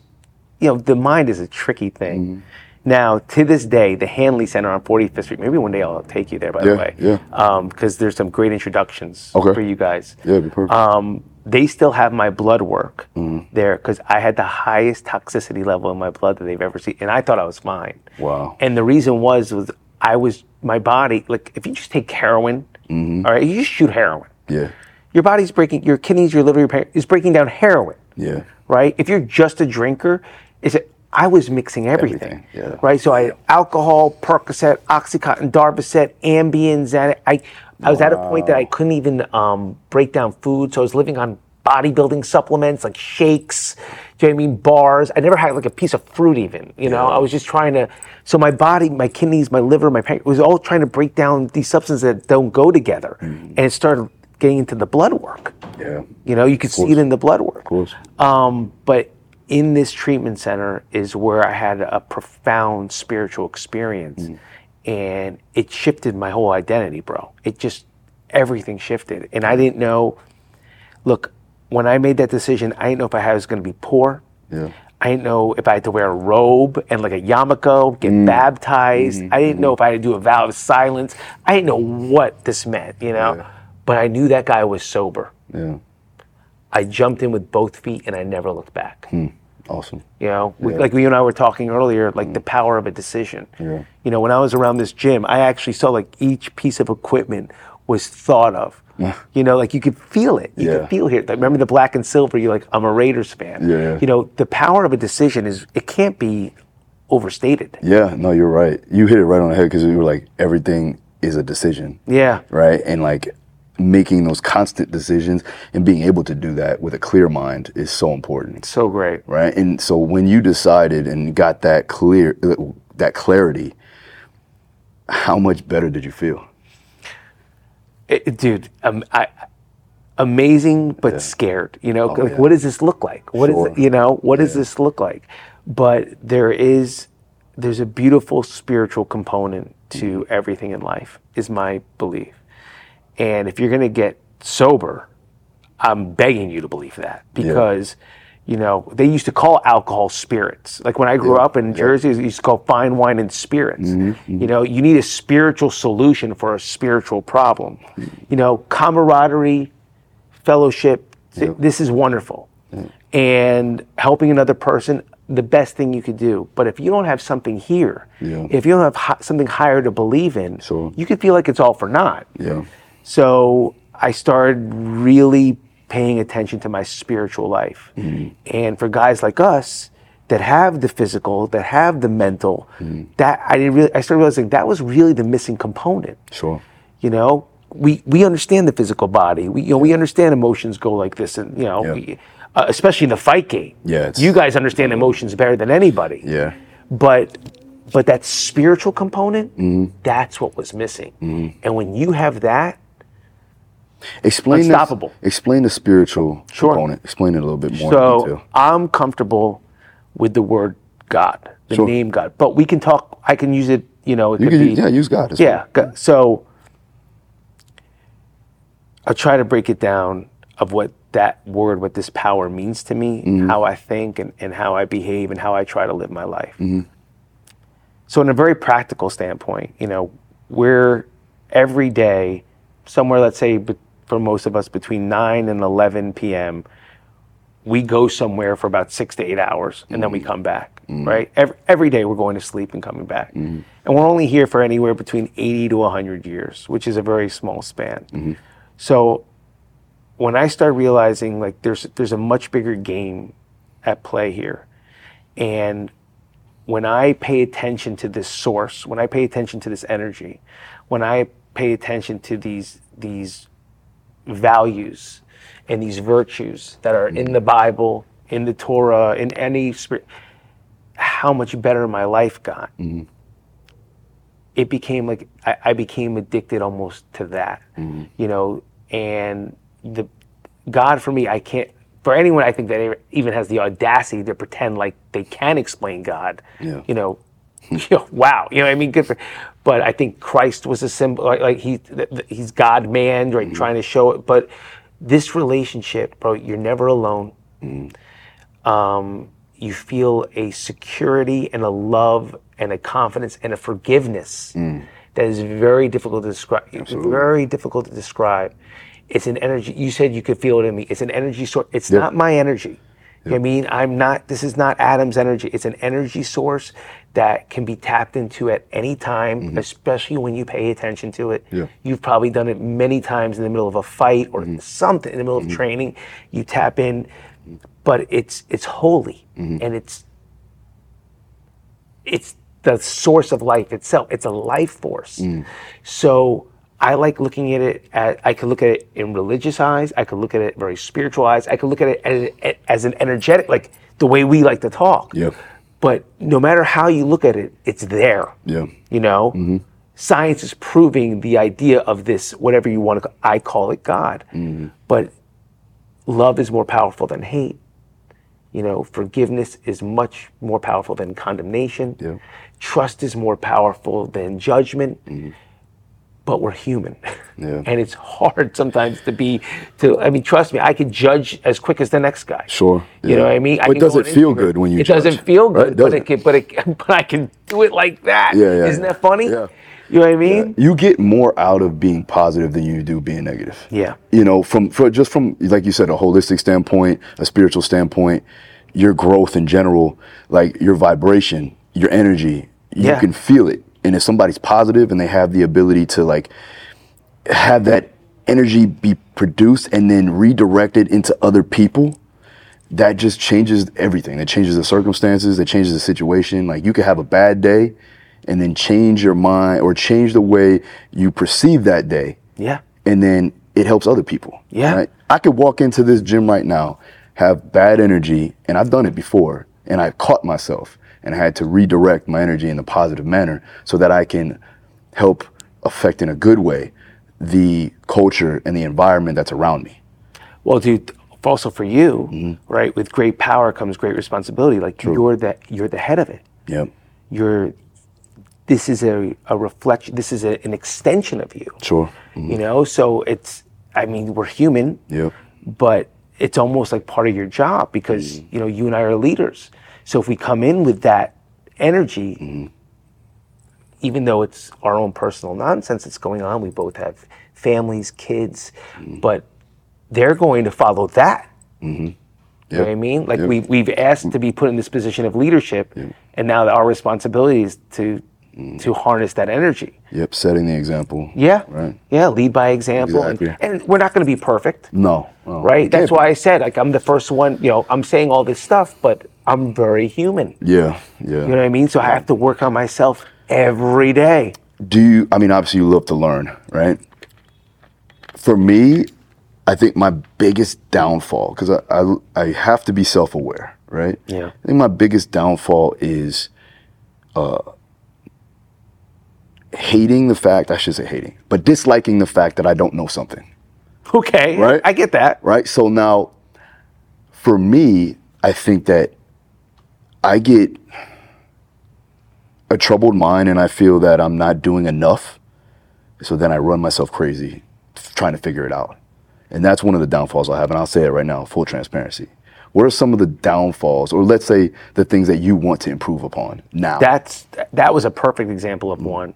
Speaker 1: you know, the mind is a tricky thing.
Speaker 2: Mm-hmm.
Speaker 1: Now, to this day, the Hanley Center on 45th Street. Maybe one day I'll take you there. By the way,
Speaker 2: yeah.
Speaker 1: Because there's some great introductions
Speaker 2: Okay.
Speaker 1: for you guys.
Speaker 2: Yeah, be perfect.
Speaker 1: Um, they still have my blood work
Speaker 2: Mm-hmm.
Speaker 1: there because I had the highest toxicity level in my blood that they've ever seen, and I thought I was fine.
Speaker 2: Wow.
Speaker 1: And the reason was was I was my body like if you just take heroin,
Speaker 2: Mm-hmm.
Speaker 1: all right, you just shoot heroin
Speaker 2: Yeah.
Speaker 1: your body's breaking your kidneys your liver is breaking down heroin.
Speaker 2: Yeah.
Speaker 1: right? If you're just a drinker is it i was mixing everything,
Speaker 2: Everything, yeah.
Speaker 1: right? So i had alcohol percocet oxycontin darvocet ambien Xanax. i i was at a point that i couldn't even um, break down food. So i was living on bodybuilding supplements like shakes do you know what i mean? Bars. I never had like a piece of fruit even you know? I was just trying to so my body my kidneys my liver my pancreas was all trying to break down these substances that don't go together. And it started getting into the blood work
Speaker 2: Yeah.
Speaker 1: you know, you could see it in the blood work.
Speaker 2: Of course.
Speaker 1: Um, but in this treatment center is where I had a profound spiritual experience,
Speaker 2: Mm.
Speaker 1: and it shifted my whole identity, bro. It just everything shifted, and I didn't know. Look, when I made that decision, I didn't know if I was going to be poor.
Speaker 2: Yeah.
Speaker 1: I didn't know if I had to wear a robe and like a yarmulke, get
Speaker 2: Mm.
Speaker 1: baptized.
Speaker 2: Mm-hmm.
Speaker 1: I didn't know if I had to do a vow of silence. I didn't know what this meant, you know.
Speaker 2: Yeah.
Speaker 1: But I knew that guy was sober.
Speaker 2: Yeah.
Speaker 1: I jumped in with both feet and I never looked back. Hmm.
Speaker 2: Awesome.
Speaker 1: You know, we,
Speaker 2: Yeah.
Speaker 1: like you and I were talking earlier, like the hmm. power of a decision.
Speaker 2: Yeah.
Speaker 1: You know, when I was around this gym, I actually saw like each piece of equipment was thought of. You know, like you could feel it. You
Speaker 2: Yeah.
Speaker 1: could feel here. Like, remember the black and silver? You're like, I'm a Raiders fan.
Speaker 2: Yeah, yeah.
Speaker 1: You know, the power of a decision is it can't be overstated.
Speaker 2: Yeah, no, you're right. You hit it right on the head because you were like, everything is a decision,
Speaker 1: Yeah.
Speaker 2: right? And like making those constant decisions and being able to do that with a clear mind is so important,
Speaker 1: So great.
Speaker 2: right? And so when you decided and got that clear, that clarity, how much better did you feel?
Speaker 1: It- dude, um, I, amazing but scared. You know,
Speaker 2: Oh,
Speaker 1: like
Speaker 2: yeah.
Speaker 1: what does this look like? What is
Speaker 2: Sure.
Speaker 1: it, you know? What does this look like? But there is there's a beautiful spiritual component to
Speaker 2: Mm-hmm.
Speaker 1: everything in life. Is my belief. And if you're gonna get sober, I'm begging you to believe that because. You know, they used to call alcohol spirits. Like when I grew
Speaker 2: Yeah,
Speaker 1: up in Jersey, it used to call fine wine and spirits.
Speaker 2: Mm-hmm,
Speaker 1: You know, you need a spiritual solution for a spiritual problem. You know, camaraderie, fellowship, th- this is wonderful. And helping another person, the best thing you could do. But if you don't have something here,
Speaker 2: Yeah.
Speaker 1: if you don't have hi- something higher to believe in,
Speaker 2: Sure.
Speaker 1: you could feel like it's all for naught.
Speaker 2: Yeah.
Speaker 1: So I started really paying attention to my spiritual life. And for guys like us that have the physical, that have the mental, that I didn't really I started realizing that was really the missing component.
Speaker 2: Sure.
Speaker 1: You know, we we understand the physical body. We you know we understand emotions go like this, and you know,
Speaker 2: Yeah.
Speaker 1: we, uh, especially in the fight game.
Speaker 2: Yeah,
Speaker 1: you guys understand emotions better than anybody.
Speaker 2: Yeah.
Speaker 1: But but that spiritual component,
Speaker 2: Mm-hmm.
Speaker 1: that's what was missing. And when you have that,
Speaker 2: Explain this-
Speaker 1: Unstoppable.
Speaker 2: explain the spiritual
Speaker 1: Sure.
Speaker 2: component. Explain it a little bit more
Speaker 1: so. I'm comfortable with the word God, the
Speaker 2: Sure.
Speaker 1: name God. But we can talk. I can use it. You know, it
Speaker 2: You
Speaker 1: could be
Speaker 2: yeah, use God. as
Speaker 1: Yeah.
Speaker 2: well.
Speaker 1: So I'll try to break it down of what that word, what this power means to me,
Speaker 2: Mm-hmm.
Speaker 1: how I think and, and how I behave and how I try to live my life.
Speaker 2: Mm-hmm.
Speaker 1: So in a very practical standpoint, you know, we're every day, somewhere, let's say for most of us between 9 and 11 p.m., we go somewhere for about six to eight hours and then we mm-hmm. come back, mm-hmm. right? Every, every day we're going to sleep and coming back. Mm-hmm. And we're only here for anywhere between 80 to 100 years, which is a very small span. So when I start realizing like there's there's a much bigger game at play here, and when I pay attention to this source, when I pay attention to this energy, when I pay attention to these these values and these virtues that are in the Bible, in the Torah, in any spirit, how much better my life got. Mm-hmm. It became like I, I became addicted almost to that, mm-hmm. you know, and the God for me, I can't. For anyone, I think that even has the audacity to pretend like they can explain God,
Speaker 2: Yeah.
Speaker 1: you know, you *laughs* know, wow, you know what I mean? Good for. But I think Christ was a symbol, like, like he, he's God man, right? Mm-hmm. Trying to show it. But this relationship, bro, you're never alone. Mm-hmm. Um, you feel a security and a love and a confidence and a forgiveness mm. that is very difficult to describe. Very difficult to describe. It's an energy. You said you could feel it in me. It's an energy source. It's not my energy. What I mean? I'm not, this is not Adam's energy. It's an energy source that can be tapped into at any time, mm-hmm. especially when you pay attention to it.
Speaker 2: Yeah.
Speaker 1: You've probably done it many times in the middle of a fight or mm-hmm. something in the middle of mm-hmm. training. You tap in, but it's it's holy and it's it's the source of life itself. It's a life force. Mm. So I like looking at it. At, I could look at it in religious eyes. I could look at it very spiritual eyes. I could look at it as, as an energetic, like the way we like to talk.
Speaker 2: Yep.
Speaker 1: But no matter how you look at it, it's there.
Speaker 2: Yeah.
Speaker 1: You know, mm-hmm. science is proving the idea of this, whatever you want to. I call it God, mm-hmm. but love is more powerful than hate. You know, forgiveness is much more powerful than condemnation.
Speaker 2: Yeah.
Speaker 1: Trust is more powerful than judgment. Mm-hmm. But we're human. *laughs*
Speaker 2: Yeah.
Speaker 1: and it's hard sometimes to be to I mean, trust me, I can judge as quick as the next guy.
Speaker 2: Sure.
Speaker 1: You
Speaker 2: yeah.
Speaker 1: know what I mean? I
Speaker 2: But
Speaker 1: can
Speaker 2: does it feel
Speaker 1: Instagram.
Speaker 2: good when you
Speaker 1: It
Speaker 2: judge?
Speaker 1: doesn't feel good, but
Speaker 2: Doesn't
Speaker 1: it can, but it *laughs* but I can do it like that.
Speaker 2: Yeah, yeah,
Speaker 1: Isn't
Speaker 2: yeah.
Speaker 1: that funny?
Speaker 2: Yeah.
Speaker 1: You know what I mean?
Speaker 2: You get more out of being positive than you do being negative.
Speaker 1: Yeah.
Speaker 2: You know, from for just from like you said, a holistic standpoint, a spiritual standpoint, your growth in general, like your vibration, your energy, you
Speaker 1: Yeah.
Speaker 2: can feel it. And if somebody's positive and they have the ability to like have that energy be produced and then redirected into other people, that just changes everything. That changes the circumstances, that changes the situation. Like you could have a bad day and then change your mind or change the way you perceive that day.
Speaker 1: Yeah.
Speaker 2: And then it helps other people.
Speaker 1: Yeah.
Speaker 2: I could walk into this gym right now, have bad energy, and I've done it before, and i've caught myself and I had to redirect my energy in a positive manner so that I can help affect in a good way the culture and the environment that's around me.
Speaker 1: Well, dude, also for you,
Speaker 2: Mm-hmm.
Speaker 1: right? With great power comes great responsibility. Like you're the you're the head of it.
Speaker 2: Yep.
Speaker 1: You're this is a, a reflection this is a, an extension of you.
Speaker 2: Sure.
Speaker 1: You know? So it's I mean, we're human,
Speaker 2: Yep.
Speaker 1: but it's almost like part of your job because
Speaker 2: Mm-hmm.
Speaker 1: you know, you and I are leaders. So if we come in with that energy,
Speaker 2: Mm-hmm.
Speaker 1: even though it's our own personal nonsense that's going on, we both have families, kids,
Speaker 2: Mm-hmm.
Speaker 1: but they're going to follow that. You know what I mean? Like
Speaker 2: Yep.
Speaker 1: we've we've asked to be put in this position of leadership, and now our responsibility is to
Speaker 2: Mm.
Speaker 1: to harness that energy.
Speaker 2: Yep. Setting the example.
Speaker 1: Yeah,
Speaker 2: Right.
Speaker 1: yeah. Lead by example, and,
Speaker 2: Exactly.
Speaker 1: and we're not going to be perfect,
Speaker 2: No. no.
Speaker 1: right? That's why I said like I'm the first one. You know, I'm saying all this stuff, but I'm very human.
Speaker 2: Yeah. Yeah.
Speaker 1: You know what I mean? So I have to work on myself every day.
Speaker 2: do you i mean obviously you love to learn right for me i think my biggest downfall because I, I i have to be self-aware right
Speaker 1: Yeah.
Speaker 2: i think my biggest downfall is uh hating the fact i should say hating but disliking the fact that i don't know something
Speaker 1: Okay,
Speaker 2: Right.
Speaker 1: I get that.
Speaker 2: right? So now, for me, I think that I get a troubled mind and I feel that I'm not doing enough. So then I run myself crazy trying to figure it out. And that's one of the downfalls I have. And I'll say it right now, full transparency. What are some of the downfalls, or let's say the things that you want to improve upon now?
Speaker 1: That's that was a perfect example of one.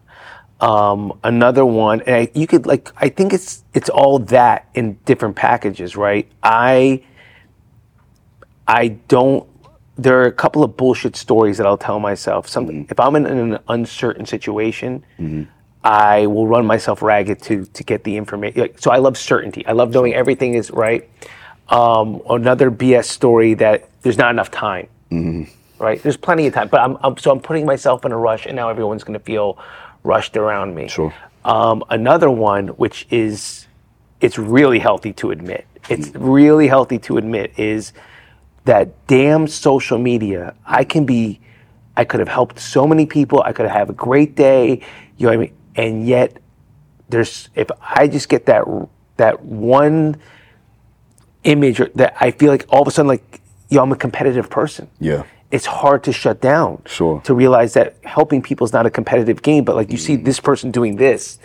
Speaker 1: Um, another one, and I, you could like, I think it's it's all that in different packages, right? I I don't. There are a couple of bullshit stories that I'll tell myself. Some, if I'm in an uncertain situation, I will run myself ragged to to get the information. Like, so I love certainty. I love knowing everything is right. Um, another BS story that there's not enough time right? There's plenty of time, but I'm, I'm so I'm putting myself in a rush, and now everyone's going to feel rushed around me.
Speaker 2: Sure.
Speaker 1: Um, another one, which is it's really healthy to admit, it's really healthy to admit, is that damn social media. I can be, I could have helped so many people. I could have a great day. You know what I mean? And yet, there's if I just get that that one image or that I feel like all of a sudden like yo, I'm a competitive person.
Speaker 2: Yeah.
Speaker 1: It's hard to shut down.
Speaker 2: Sure.
Speaker 1: To realize that helping people is not a competitive game, but like you see mm. this person doing this,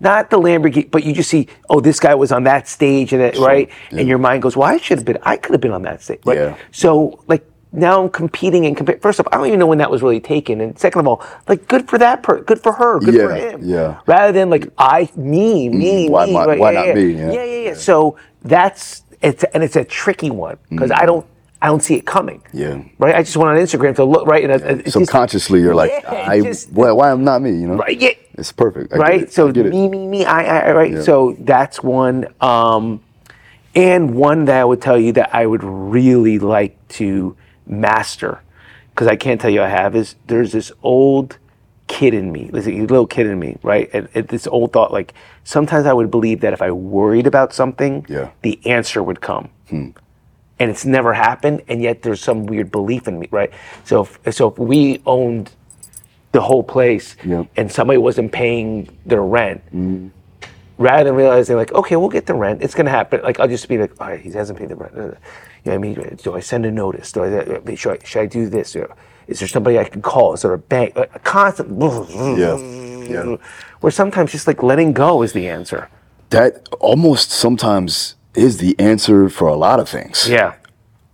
Speaker 1: not the Lamborghini, but you just see, oh, this guy was on that stage and it, right,
Speaker 2: Yeah.
Speaker 1: and your mind goes, well, I should have been, I could have been on that stage, right?
Speaker 2: Yeah.
Speaker 1: So like now I'm competing and compare. First off, I don't even know when that was really taken, and second of all, like good for that per, good for her, good for him.
Speaker 2: yeah.
Speaker 1: Rather than like I, me, mm, me,
Speaker 2: why
Speaker 1: me.
Speaker 2: my-
Speaker 1: right?
Speaker 2: why
Speaker 1: yeah,
Speaker 2: not
Speaker 1: yeah.
Speaker 2: me, yeah.
Speaker 1: Yeah, yeah, yeah. So that's it's and it's a tricky one because I mm. don't I don't see it coming.
Speaker 2: Yeah.
Speaker 1: Right. I just went on Instagram to look right and it- it's just-
Speaker 2: Subconsciously, you're like,
Speaker 1: Yeah,
Speaker 2: I,
Speaker 1: just-
Speaker 2: why, why am not me? You know,
Speaker 1: right. Yeah.
Speaker 2: it's perfect. I
Speaker 1: right.
Speaker 2: it.
Speaker 1: So
Speaker 2: I
Speaker 1: me, me, me. I, I. Right.
Speaker 2: Yeah.
Speaker 1: So that's one. Um, and one that I would tell you that I would really like to master, because I can't tell you I have is there's this old kid in me, a little kid in me, right? And, and this old thought, like sometimes I would believe that if I worried about something,
Speaker 2: Yeah.
Speaker 1: the answer would come. And it's never happened, and yet there's some weird belief in me, right? So, if, so if we owned the whole place,
Speaker 2: Yep.
Speaker 1: and somebody wasn't paying their rent, mm-hmm. rather than realizing like, okay, we'll get the rent, it's gonna happen. Like I'll just be like, all right, he hasn't paid the rent. You know what I mean? Do I send a notice? Do I uh, uh, should I, should I do this? Is there somebody I can call? Is there a bank? Uh, a constant.
Speaker 2: Yeah. Yeah.
Speaker 1: Where sometimes just like letting go is the answer.
Speaker 2: that almost sometimes is the answer for a lot of things.
Speaker 1: Yeah.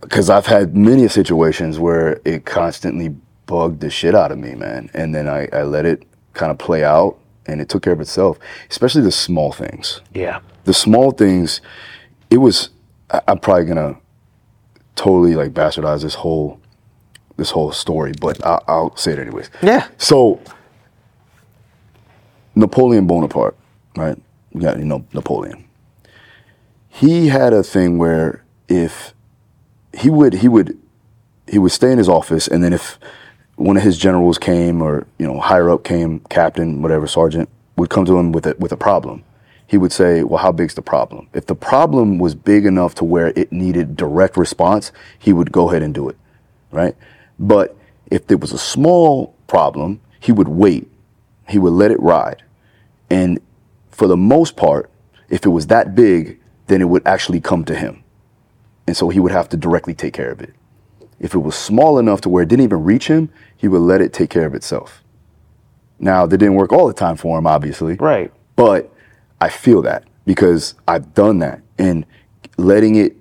Speaker 2: because I've had many situations where it constantly bugged the shit out of me, man. And then I, I let it kind of play out and it took care of itself, especially the small things.
Speaker 1: Yeah.
Speaker 2: The small things, it was, I- I'm probably gonna totally like bastardize this whole, this whole story, but I'll, I'll say it anyways.
Speaker 1: Yeah.
Speaker 2: So, Napoleon Bonaparte, right? You got, you know, Napoleon. He had a thing where if he would he would he would stay in his office and then if one of his generals came or you know higher up came captain whatever sergeant would come to him with a with a problem. He would say well how big's the problem? If the problem was big enough to where it needed direct response he would go ahead and do it right? But if there was a small problem he would wait. He would let it ride. And for the most part if it was that big then it would actually come to him and so he would have to directly take care of it. If it was small enough to where it didn't even reach him, he would let it take care of itself. Now, that didn't work all the time for him, obviously.
Speaker 1: Right.
Speaker 2: But I feel that because I've done that and letting it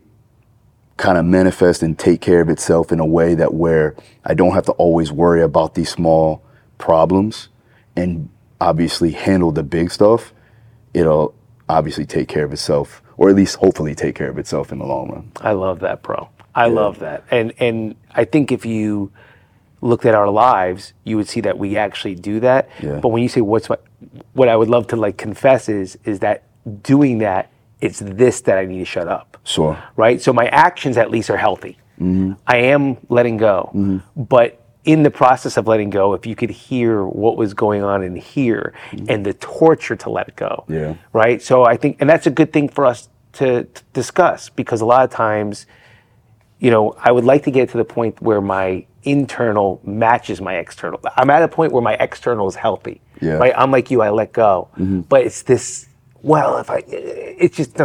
Speaker 2: kind of manifest and take care of itself in a way that where I don't have to always worry about these small problems and obviously handle the big stuff, it'll obviously take care of itself or at least hopefully take care of itself in the long run.
Speaker 1: I love that, bro. I love that. And and I think if you looked at our lives, you would see that we actually do that.
Speaker 2: Yeah.
Speaker 1: But when you say what's my, what I would love to like confess is is that doing that, it's this that I need to shut up.
Speaker 2: Sure.
Speaker 1: Right? So my actions at least are healthy. Mm-hmm. I am letting go. Mm-hmm. But in the process of letting go, if you could hear what was going on in here mm-hmm. and the torture to let go.
Speaker 2: Yeah.
Speaker 1: Right? So I think and that's a good thing for us to, to discuss because a lot of times you know, I would like to get to the point where my internal matches my external. I'm at a point where my external is healthy.
Speaker 2: Yeah.
Speaker 1: Right? I'm like you, I let go. Mm-hmm. But it's this, well, if I, it's just,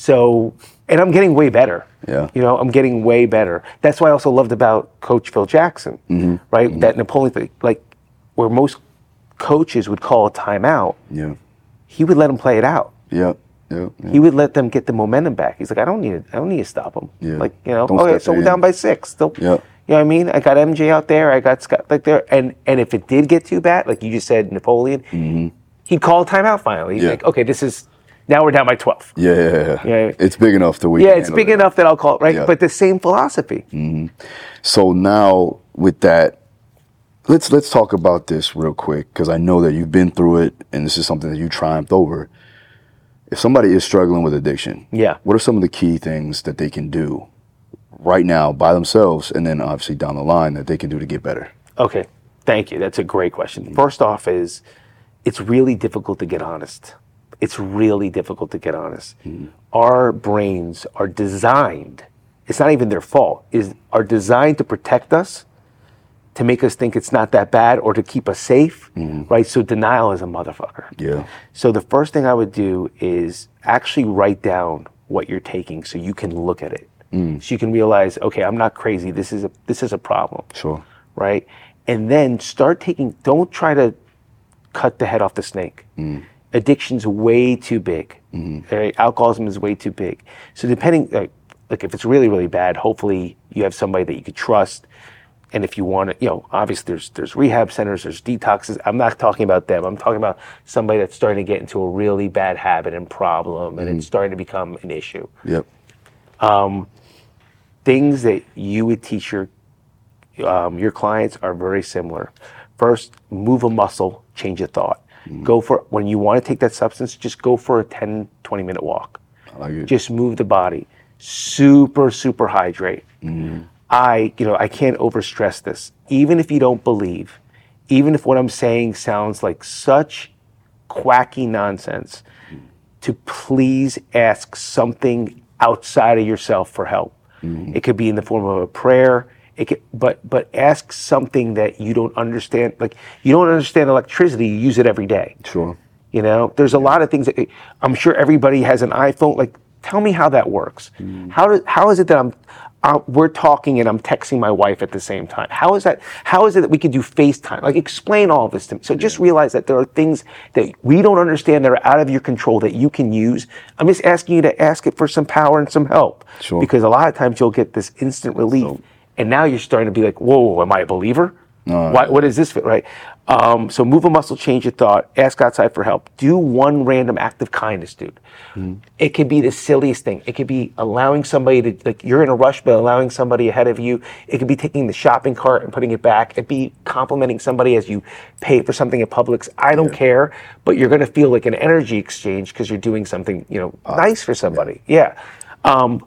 Speaker 1: so, and I'm getting way better.
Speaker 2: Yeah.
Speaker 1: You know, I'm getting way better. That's why I also loved about Coach Phil Jackson,
Speaker 2: Mm-hmm.
Speaker 1: right? That Napoleon, like, where most coaches would call a timeout,
Speaker 2: Yeah.
Speaker 1: he would let them play it out
Speaker 2: Yep. Yep. yep.
Speaker 1: he would let them get the momentum back. He's like, I don't need to, I don't need to stop them.
Speaker 2: Yeah.
Speaker 1: Like, you know,
Speaker 2: Don't
Speaker 1: oh so we're down by six. Still,
Speaker 2: Yeah.
Speaker 1: You know what I mean? I got MJ out there. I got Scott like there. And and if it did get too bad, like you just said, Napoleon, he'd call a timeout finally. He's
Speaker 2: Mm-hmm. Yeah.
Speaker 1: like, okay, this is now we're down by twelve.
Speaker 2: Yeah, yeah, yeah.
Speaker 1: Yeah.
Speaker 2: It's big enough to we
Speaker 1: Yeah, it's big enough that I'll call it right.
Speaker 2: Yeah.
Speaker 1: But the same philosophy. Mm-hmm.
Speaker 2: So now with that, let's let's talk about this real quick because I know that you've been through it and this is something that you triumphed over. If somebody is struggling with addiction,
Speaker 1: Yeah.
Speaker 2: what are some of the key things that they can do right now by themselves and then obviously down the line that they can do to get better?
Speaker 1: Okay, thank you. That's a great question. Mm-hmm. First off, is it's really difficult to get honest. It's really difficult to get honest. Mm-hmm. Our brains are designed. It's not even their fault. Is are designed to protect us, to make us think it's not that bad, or to keep us safe. Mm-hmm. Right. So denial is a motherfucker.
Speaker 2: Yeah.
Speaker 1: So the first thing I would do is actually write down what you're taking so you can look at it. Mm. So you can realize, okay, I'm not crazy. This is a this is a problem
Speaker 2: Sure.
Speaker 1: right? And then start taking, don't try to cut the head off the snake. Mm. Addiction's way too big. Mm-hmm. Right? Alcoholism is way too big. So depending, like, like if it's really, really bad, hopefully you have somebody that you could trust. And if you want to, you know, obviously there's there's rehab centers, there's detoxes. I'm not talking about them. I'm talking about somebody that's starting to get into a really bad habit and problem, and it's mm-hmm. starting to become an issue
Speaker 2: Yep.
Speaker 1: Um, things that you would teach your um, your clients are very similar. First, move a muscle, change a thought. Mm-hmm. Go for when you want to take that substance, just go for a 10, 20 minute walk.
Speaker 2: I like it.
Speaker 1: Just move the body. Super, super hydrate. Mm-hmm. I, you know, I can't overstress this. Even if you don't believe, even if what I'm saying sounds like such quacky nonsense, mm-hmm. to please ask something outside of yourself for help. It could be in the form of a prayer. It could, but but ask something that you don't understand. Like you don't understand electricity, you use it every day.
Speaker 2: Sure.
Speaker 1: You know, there's a lot of things that I'm sure everybody has an iPhone. Like, tell me how that works. How do, how is it that I'm uh, we're talking and I'm texting my wife at the same time? How is that? How is it that we can do FaceTime? Like, explain all this to me. So just realize that there are things that we don't understand that are out of your control that you can use. I'm just asking you to ask it for some power and some help.
Speaker 2: Sure.
Speaker 1: Because a lot of times you'll get this instant relief, and now you're starting to be like, "Whoa, am I a believer? Why, what is this fit, right? Um, so move a muscle, change your thought, ask outside for help. Do one random act of kindness, dude. It could be the silliest thing. It could be allowing somebody to, like, you're in a rush, but allowing somebody ahead of you. It could be taking the shopping cart and putting it back. It'd be complimenting somebody as you pay for something at Publix. I don't care, but you're going to feel like an energy exchange because you're doing something, you know, nice for somebody. Yeah. Um,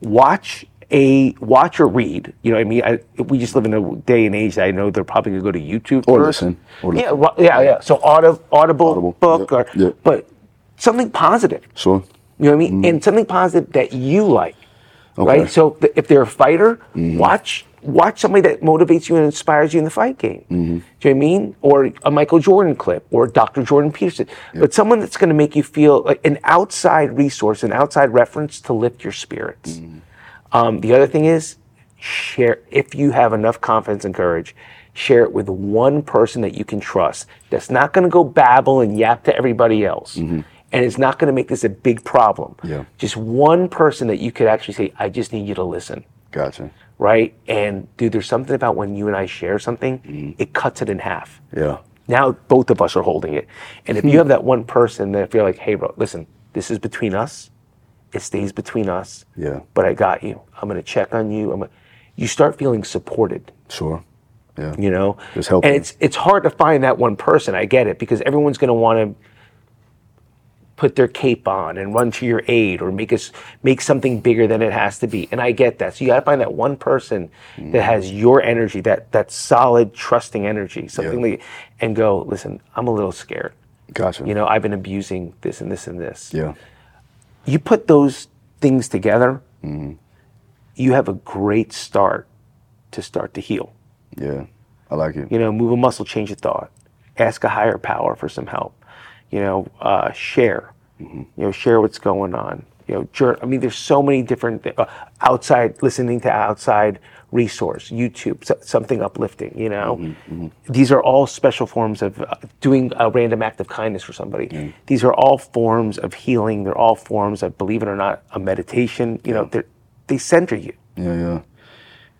Speaker 1: watch a watch or read. You know, what I mean, I, we just live in a day and age that I know they're probably gonna go to YouTube
Speaker 2: Or
Speaker 1: first.
Speaker 2: listen. Or
Speaker 1: yeah,
Speaker 2: listen.
Speaker 1: ri- yeah, yeah. So audible, audible,
Speaker 2: Audible,
Speaker 1: book, or but something positive.
Speaker 2: Sure.
Speaker 1: You know what I mean? And something positive that you like.
Speaker 2: Okay.
Speaker 1: Right? So th- if they're a fighter, watch watch somebody that motivates you and inspires you in the fight game.
Speaker 2: Mm-hmm.
Speaker 1: Do you know what I mean? Or a Michael Jordan clip, or Dr. Jordan Peterson. But someone that's going to make you feel like an outside resource, an outside reference to lift your spirits.
Speaker 2: Mm-hmm.
Speaker 1: Um, the other thing is share if you have enough confidence and courage share it with one person that you can trust that's not going to go babble and yap to everybody else. Mm-hmm. And it's not going to make this a big problem.
Speaker 2: Yeah.
Speaker 1: just one person that you could actually say i just need you to listen.
Speaker 2: Gotcha.
Speaker 1: right? And dude there's something about when you and i share something mm-hmm. it cuts it in half.
Speaker 2: Yeah.
Speaker 1: now both of us are holding it. And if you hmm. have that one person that you're like hey bro listen this is between us it stays between us
Speaker 2: Yeah.
Speaker 1: but I got you. I'm going to check on you. I'm gonna, you start feeling supported,
Speaker 2: Sure. Yeah.
Speaker 1: you know?
Speaker 2: Just helping.
Speaker 1: And it's it's hard to find that one person. I get it because everyone's going to want to put their cape on and run to your aid or make us make something bigger than it has to be. And I get that. So you got to find that one person
Speaker 2: Mm-hmm.
Speaker 1: that has your energy, that that solid trusting energy, something
Speaker 2: Yeah.
Speaker 1: like and go, "Listen, I'm a little scared.
Speaker 2: Gotcha.
Speaker 1: You know, I've been abusing this and this and this."
Speaker 2: Yeah.
Speaker 1: You put those things together,
Speaker 2: Mm-hmm.
Speaker 1: you have a great start to start to heal.
Speaker 2: Yeah. I like it.
Speaker 1: You know, move a muscle, change a thought, ask a higher power for some help. You know, uh, share.
Speaker 2: Mm-hmm.
Speaker 1: You know, share what's going on. You know, jour- I mean, there's so many different uh, outside listening to outside resource, YouTube, so- something uplifting. You know,
Speaker 2: Mm-hmm,
Speaker 1: these are all special forms of uh, doing a random act of kindness for somebody. These are all forms of healing. They're all forms of, believe it or not, a meditation. You know, they they center you.
Speaker 2: Yeah, yeah.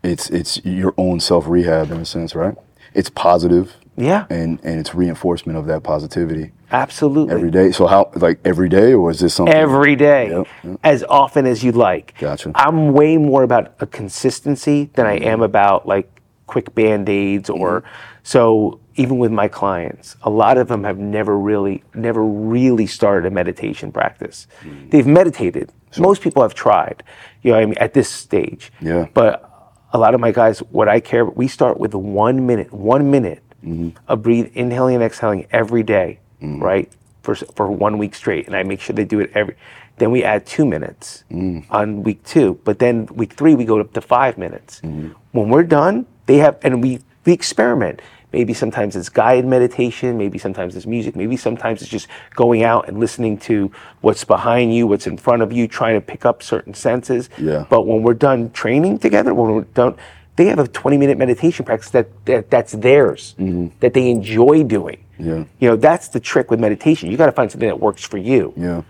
Speaker 2: It's it's your own self rehab in a sense, right? It's positive
Speaker 1: Yeah,
Speaker 2: and and it's reinforcement of that positivity
Speaker 1: absolutely.
Speaker 2: every day. So how like every day or is this something
Speaker 1: every day,
Speaker 2: Yep, yep.
Speaker 1: as often as you like.
Speaker 2: Gotcha.
Speaker 1: I'm way more about a consistency than I am about like quick band aids or mm-hmm. so. Even with my clients, a lot of them have never really, never really started a meditation practice. Mm. They've meditated. Most people have tried, you know, what I mean, at this stage.
Speaker 2: Yeah.
Speaker 1: But a lot of my guys, what I care, we start with one minute, one minute of breathe, inhaling and exhaling every day, mm-hmm. right? For, for one week straight. And I make sure they do it every, then we add two minutes mm. on week two. But then week three, we go up to five minutes. Mm-hmm. When we're done, they have, and we, we experiment. Maybe sometimes it's guided meditation. Maybe sometimes it's music. Maybe sometimes it's just going out and listening to what's behind you, what's in front of you, trying to pick up certain senses.
Speaker 2: Yeah.
Speaker 1: But when we're done training together, when we're done, they have a 20 minute meditation practice that, that that's theirs, mm-hmm. that they enjoy doing.
Speaker 2: Yeah.
Speaker 1: You know, that's the trick with meditation. You got to find something that works for you.
Speaker 2: Yeah.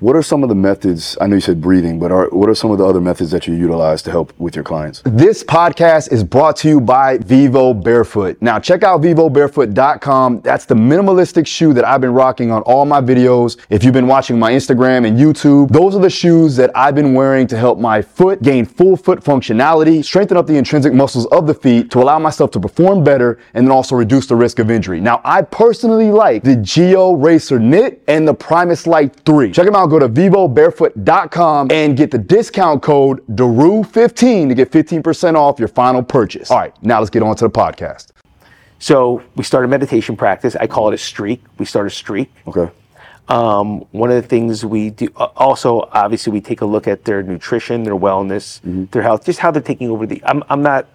Speaker 2: What are some of the methods? I know you said breathing, but are, what are some of the other methods that you utilize to help with your clients? This podcast is brought to you by Vivo Barefoot. Now, check out vivobarefoot.com. That's the minimalistic shoe that I've been rocking on all my videos. If you've been watching my Instagram and YouTube, those are the shoes that I've been wearing to help my foot gain full foot functionality, strengthen up the intrinsic muscles of the feet to allow myself to perform better, and then also reduce the risk of injury. Now, I personally like the Geo Racer Knit and the Primus Light 3. Check them out go to vivobarefoot.com and get the discount code DARU15 to get 15% off your final purchase. All right, now let's get on to the podcast.
Speaker 1: So we started meditation practice. I call it a streak. We start a streak.
Speaker 2: Okay.
Speaker 1: Um, one of the things we do uh, also, obviously, we take a look at their nutrition, their wellness, their health, just how they're taking over the. I'm, I'm not.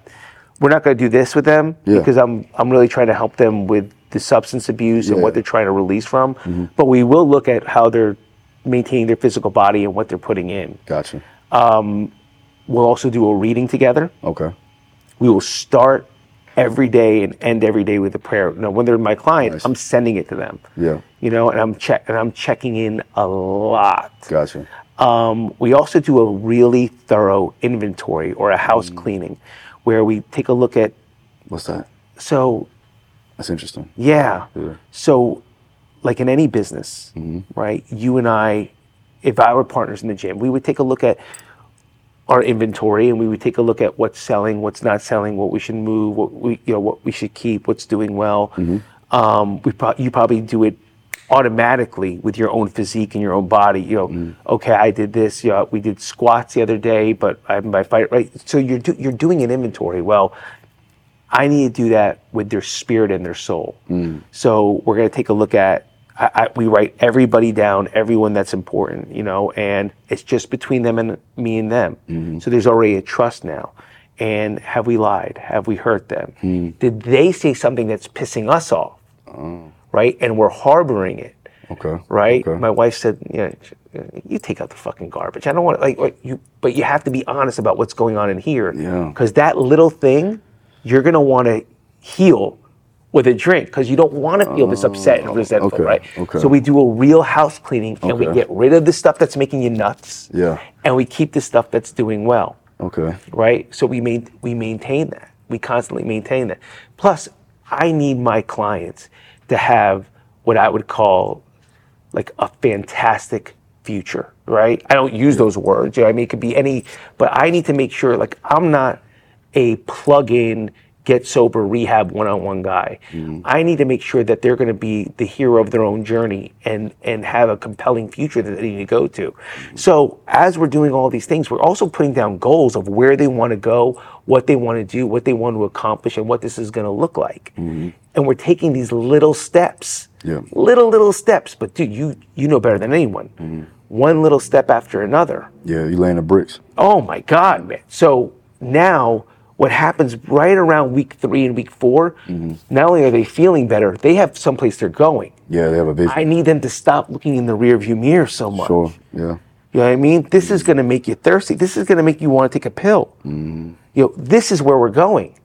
Speaker 1: We're not going to do this with them
Speaker 2: Yeah.
Speaker 1: because I'm I'm really trying to help them with the substance abuse and what they're trying to release from. But we will look at how they're maintaining their physical body and what they're putting in.
Speaker 2: Gotcha.
Speaker 1: We'll also do a reading together.
Speaker 2: Okay.
Speaker 1: we will start every day and end every day with a prayer. Now, when they're my client,
Speaker 2: Nice.
Speaker 1: I'm sending it to them.
Speaker 2: Yeah.
Speaker 1: You know, and I'm check and I'm checking in a lot.
Speaker 2: Gotcha.
Speaker 1: Um, we also do a really thorough inventory or a house
Speaker 2: Mm.
Speaker 1: cleaning, where we take a look at.
Speaker 2: What's that?
Speaker 1: So
Speaker 2: That's interesting.
Speaker 1: yeah.
Speaker 2: Yeah.
Speaker 1: So, like in any business,
Speaker 2: Mm-hmm.
Speaker 1: right? You and I, if I were partners in the gym, we would take a look at our inventory and we would take a look at what's selling, what's not selling, what we should move, what we you know what we should keep, what's doing well.
Speaker 2: Mm-hmm.
Speaker 1: Um, we pro- you probably do it automatically with your own physique and your own body. You know,
Speaker 2: Mm.
Speaker 1: okay, I did this. Yeah, we did squats the other day, but I'm by fight right. So you're do, you're doing an inventory. Well, I need to do that with their spirit and their soul. So we're going to take a look at. I, I, we write everybody down, everyone that's important, you know, and it's just between them and me and them. Mm-hmm. So there's already a trust now. And have we lied? Have we hurt them? Mm-hmm. Did they say something that's pissing us off? Oh. Right, and we're harboring it
Speaker 2: Okay.
Speaker 1: right?
Speaker 2: Okay.
Speaker 1: My wife said, "Yeah, you take out the fucking garbage. I don't want to like, like you, but you have to be honest about what's going on in here.
Speaker 2: Yeah.
Speaker 1: Because that little thing, you're gonna want to heal with a drink because you don't want to feel this upset and oh, resentful,
Speaker 2: Oh, okay,
Speaker 1: right?
Speaker 2: okay.
Speaker 1: So we do a real house cleaning and we get rid of the stuff that's making you nuts.
Speaker 2: Yeah.
Speaker 1: And we keep the stuff that's doing well
Speaker 2: Okay.
Speaker 1: right? So we main, we maintain that. We constantly maintain that. Plus, I need my clients to have what I would call like a fantastic future, right? I don't use those words. You know, I mean, it could be any, but I need to make sure like I'm not a plug-in get sober rehab one-on-one guy. Mm-hmm. I need to make sure that they're going to be the hero of their own journey and and have a compelling future that they need to go to. Mm-hmm. So as we're doing all these things, we're also putting down goals of where they want to go, what they want to do, what they want to accomplish, and what this is going to look like. Mm-hmm. And we're taking these little steps,
Speaker 2: Yeah.
Speaker 1: little little steps. But dude, you you know better than anyone. One little step after another.
Speaker 2: Yeah, you're laying the bricks.
Speaker 1: Oh my God, man. So now what happens right around week three and week 4 mm-hmm. not only are they feeling better, they have someplace they're going.
Speaker 2: Yeah, they have a vision.
Speaker 1: I need them to stop looking in the rearview mirror so much.
Speaker 2: sure. Yeah.
Speaker 1: You know what I mean? This is going to make you thirsty. This is going to make you want to take a pill. Mm-hmm. You know, this is where we're going,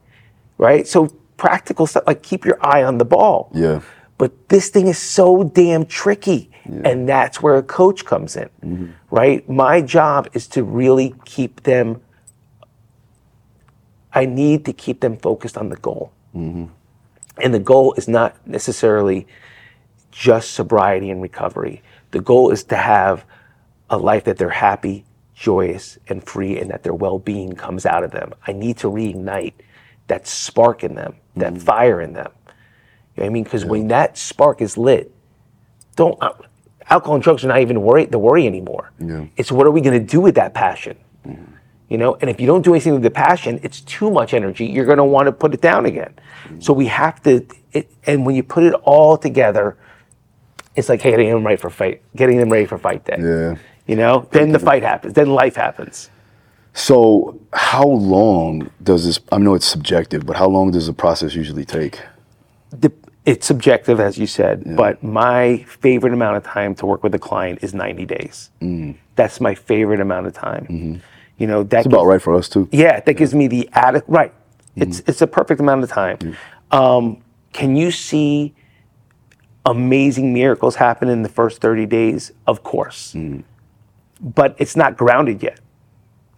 Speaker 1: right? So practical stuff like keep your eye on the ball.
Speaker 2: Yeah.
Speaker 1: But this thing is so damn tricky. And that's where a coach comes in, mm-hmm. right? My job is to really keep them, I need to keep them focused on the goal. Mm-hmm. And the goal is not necessarily just sobriety and recovery. The goal is to have a life that they're happy, joyous, and free, and that their well being comes out of them. I need to reignite that spark in them, that mm-hmm. fire in them. You know what I mean? Because when that spark is lit, don't uh, alcohol and drugs are not even worry the worry anymore.
Speaker 2: Yeah.
Speaker 1: It's what are we going to do with that passion? Mm-hmm. You know, and if you don't do anything with the passion, it's too much energy. You're going to want to put it down again. Mm-hmm. So we have to. It, and when you put it all together, it's like getting them ready for fight, getting them ready for fight day.
Speaker 2: Yeah.
Speaker 1: You know, then the fight happens. Then life happens.
Speaker 2: So, how long does this? I know it's subjective, but how long does the process usually take?
Speaker 1: the, it's subjective, as you said, but my favorite amount of time to work with a client is 90 days. Mm. That's my favorite amount of time. Mm-hmm. You know, that
Speaker 2: It's about right for us too.
Speaker 1: Yeah, that gives me the adequate right. Mm-hmm. It's it's a perfect amount of time. Mm-hmm. Um, can you see amazing miracles happen in the first 30 days? Of course. Mm-hmm. But it's not grounded yet.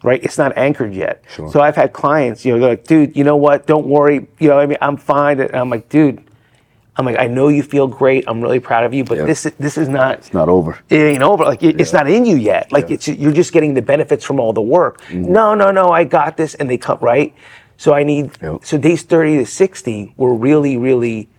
Speaker 1: Right? It's not anchored yet.
Speaker 2: Sure.
Speaker 1: So I've had clients, you know, they're like, dude, you know what? Don't worry. You know, I mean, I'm fine. And I'm like, dude, I'm like, I know you feel great. I'm really proud of you, but
Speaker 2: Yeah.
Speaker 1: this is this is not
Speaker 2: It's not over.
Speaker 1: it ain't over. Like it, it's not in you yet. Like it's you're just getting the benefits from all the work. Mm-hmm. No, no, no. I got this, and they come right. So I need.
Speaker 2: Yep.
Speaker 1: So days thirty to sixty, we're really, really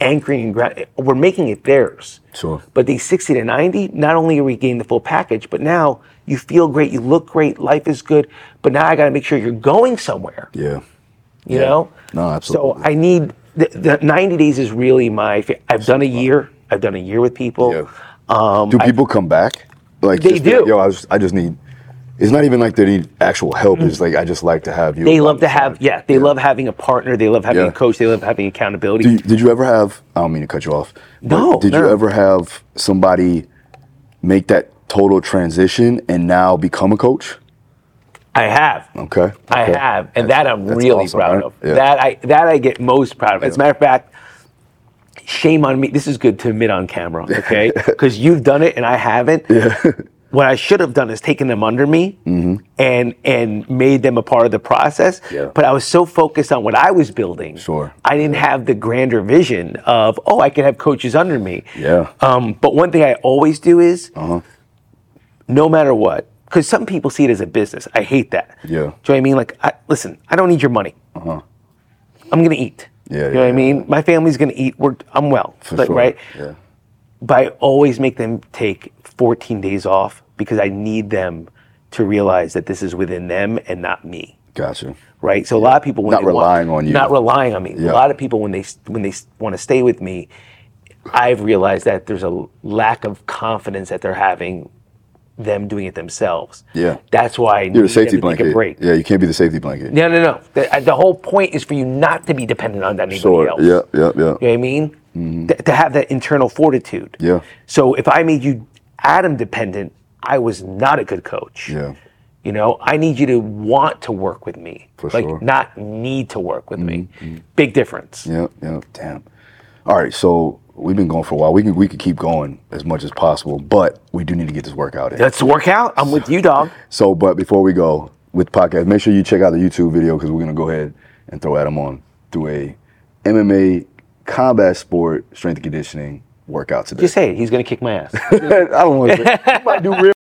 Speaker 1: anchoring and we're making it theirs.
Speaker 2: Sure.
Speaker 1: But days sixty to ninety, not only are we getting the full package, but now you feel great, you look great, life is good. But now I got to make sure you're going somewhere
Speaker 2: Yeah.
Speaker 1: you know
Speaker 2: No, absolutely.
Speaker 1: so i need the, the 90 days is really my fa- i've done a year i've done a year with people
Speaker 2: Yeah.
Speaker 1: um,
Speaker 2: Do people come back? Like
Speaker 1: They
Speaker 2: like,
Speaker 1: do.
Speaker 2: Yo, I just, I just need. It's not even like they need actual help. It's like I just like to have you.
Speaker 1: they love to have
Speaker 2: side.
Speaker 1: yeah they love having a partner they love having
Speaker 2: Yeah.
Speaker 1: a coach they love having accountability
Speaker 2: you- did you ever have? I don't mean to cut you off.
Speaker 1: No,
Speaker 2: Did you ever have somebody make that total transition and now become a coach?
Speaker 1: I have
Speaker 2: Okay.
Speaker 1: I have, and
Speaker 2: That's-
Speaker 1: that I'm really
Speaker 2: awesome,
Speaker 1: proud
Speaker 2: right?
Speaker 1: of.
Speaker 2: Yeah.
Speaker 1: That I that I get most proud of. As a matter of fact, shame on me. This is good to admit on camera, okay? *laughs* Because you've done it and I haven't. *laughs* What I should have done is taken them under me and and made them a part of the process.
Speaker 2: Mm-hmm. Yeah.
Speaker 1: But I was so focused on what I was building.
Speaker 2: Sure.
Speaker 1: I didn't have the grander vision of oh I could have coaches under me.
Speaker 2: Yeah.
Speaker 1: Um, but one thing I always do is
Speaker 2: Uh-huh.
Speaker 1: no matter what, because some people see it as a business. I hate that.
Speaker 2: Yeah.
Speaker 1: Do you know what I mean? Like, I, listen, I don't need your money. Uh-huh. I'm gonna eat.
Speaker 2: Yeah,
Speaker 1: You know
Speaker 2: yeah,
Speaker 1: what I
Speaker 2: yeah,
Speaker 1: mean? My family's gonna eat. We're, I'm well.
Speaker 2: For
Speaker 1: like,
Speaker 2: sure.
Speaker 1: Right.
Speaker 2: Yeah.
Speaker 1: But I always make them take 14 days off because I need them to realize that this is within them and not me.
Speaker 2: Gotcha.
Speaker 1: Right. So a lot of people when
Speaker 2: Not
Speaker 1: they want-
Speaker 2: relying on you.
Speaker 1: not relying on me.
Speaker 2: Yeah.
Speaker 1: A lot of people when they when they want to stay with me, I've realized that there's a lack of confidence that they're having them doing it themselves.
Speaker 2: Yeah.
Speaker 1: That's why
Speaker 2: You're the safety blanket. Yeah, you can't be the safety blanket.
Speaker 1: No, no, no. The, uh, the whole point is for you not to be dependent on anybody
Speaker 2: Sure.
Speaker 1: else.
Speaker 2: Yeah, yeah, yeah.
Speaker 1: You know what I mean? Th- to have that internal fortitude.
Speaker 2: Yeah.
Speaker 1: So if I made you Adam dependent, I was not a good coach.
Speaker 2: Yeah.
Speaker 1: You know, I need you to want to work with me,
Speaker 2: For
Speaker 1: like
Speaker 2: sure. Mm-hmm,
Speaker 1: not need to work with me. Big difference.
Speaker 2: Yeah, yeah. Damn. All right, so we've been going for a while. We can we could keep going as much as possible, but we do need to get this workout in.
Speaker 1: Let's work out. I'm with you, dog.
Speaker 2: So, but before we go with the podcast, make sure you check out the YouTube video because we're gonna go ahead and throw Adam on through a MMA combat sport strength and conditioning workout today.
Speaker 1: Just say it. He's gonna kick my ass. *laughs*
Speaker 2: I don't want to. Might do real.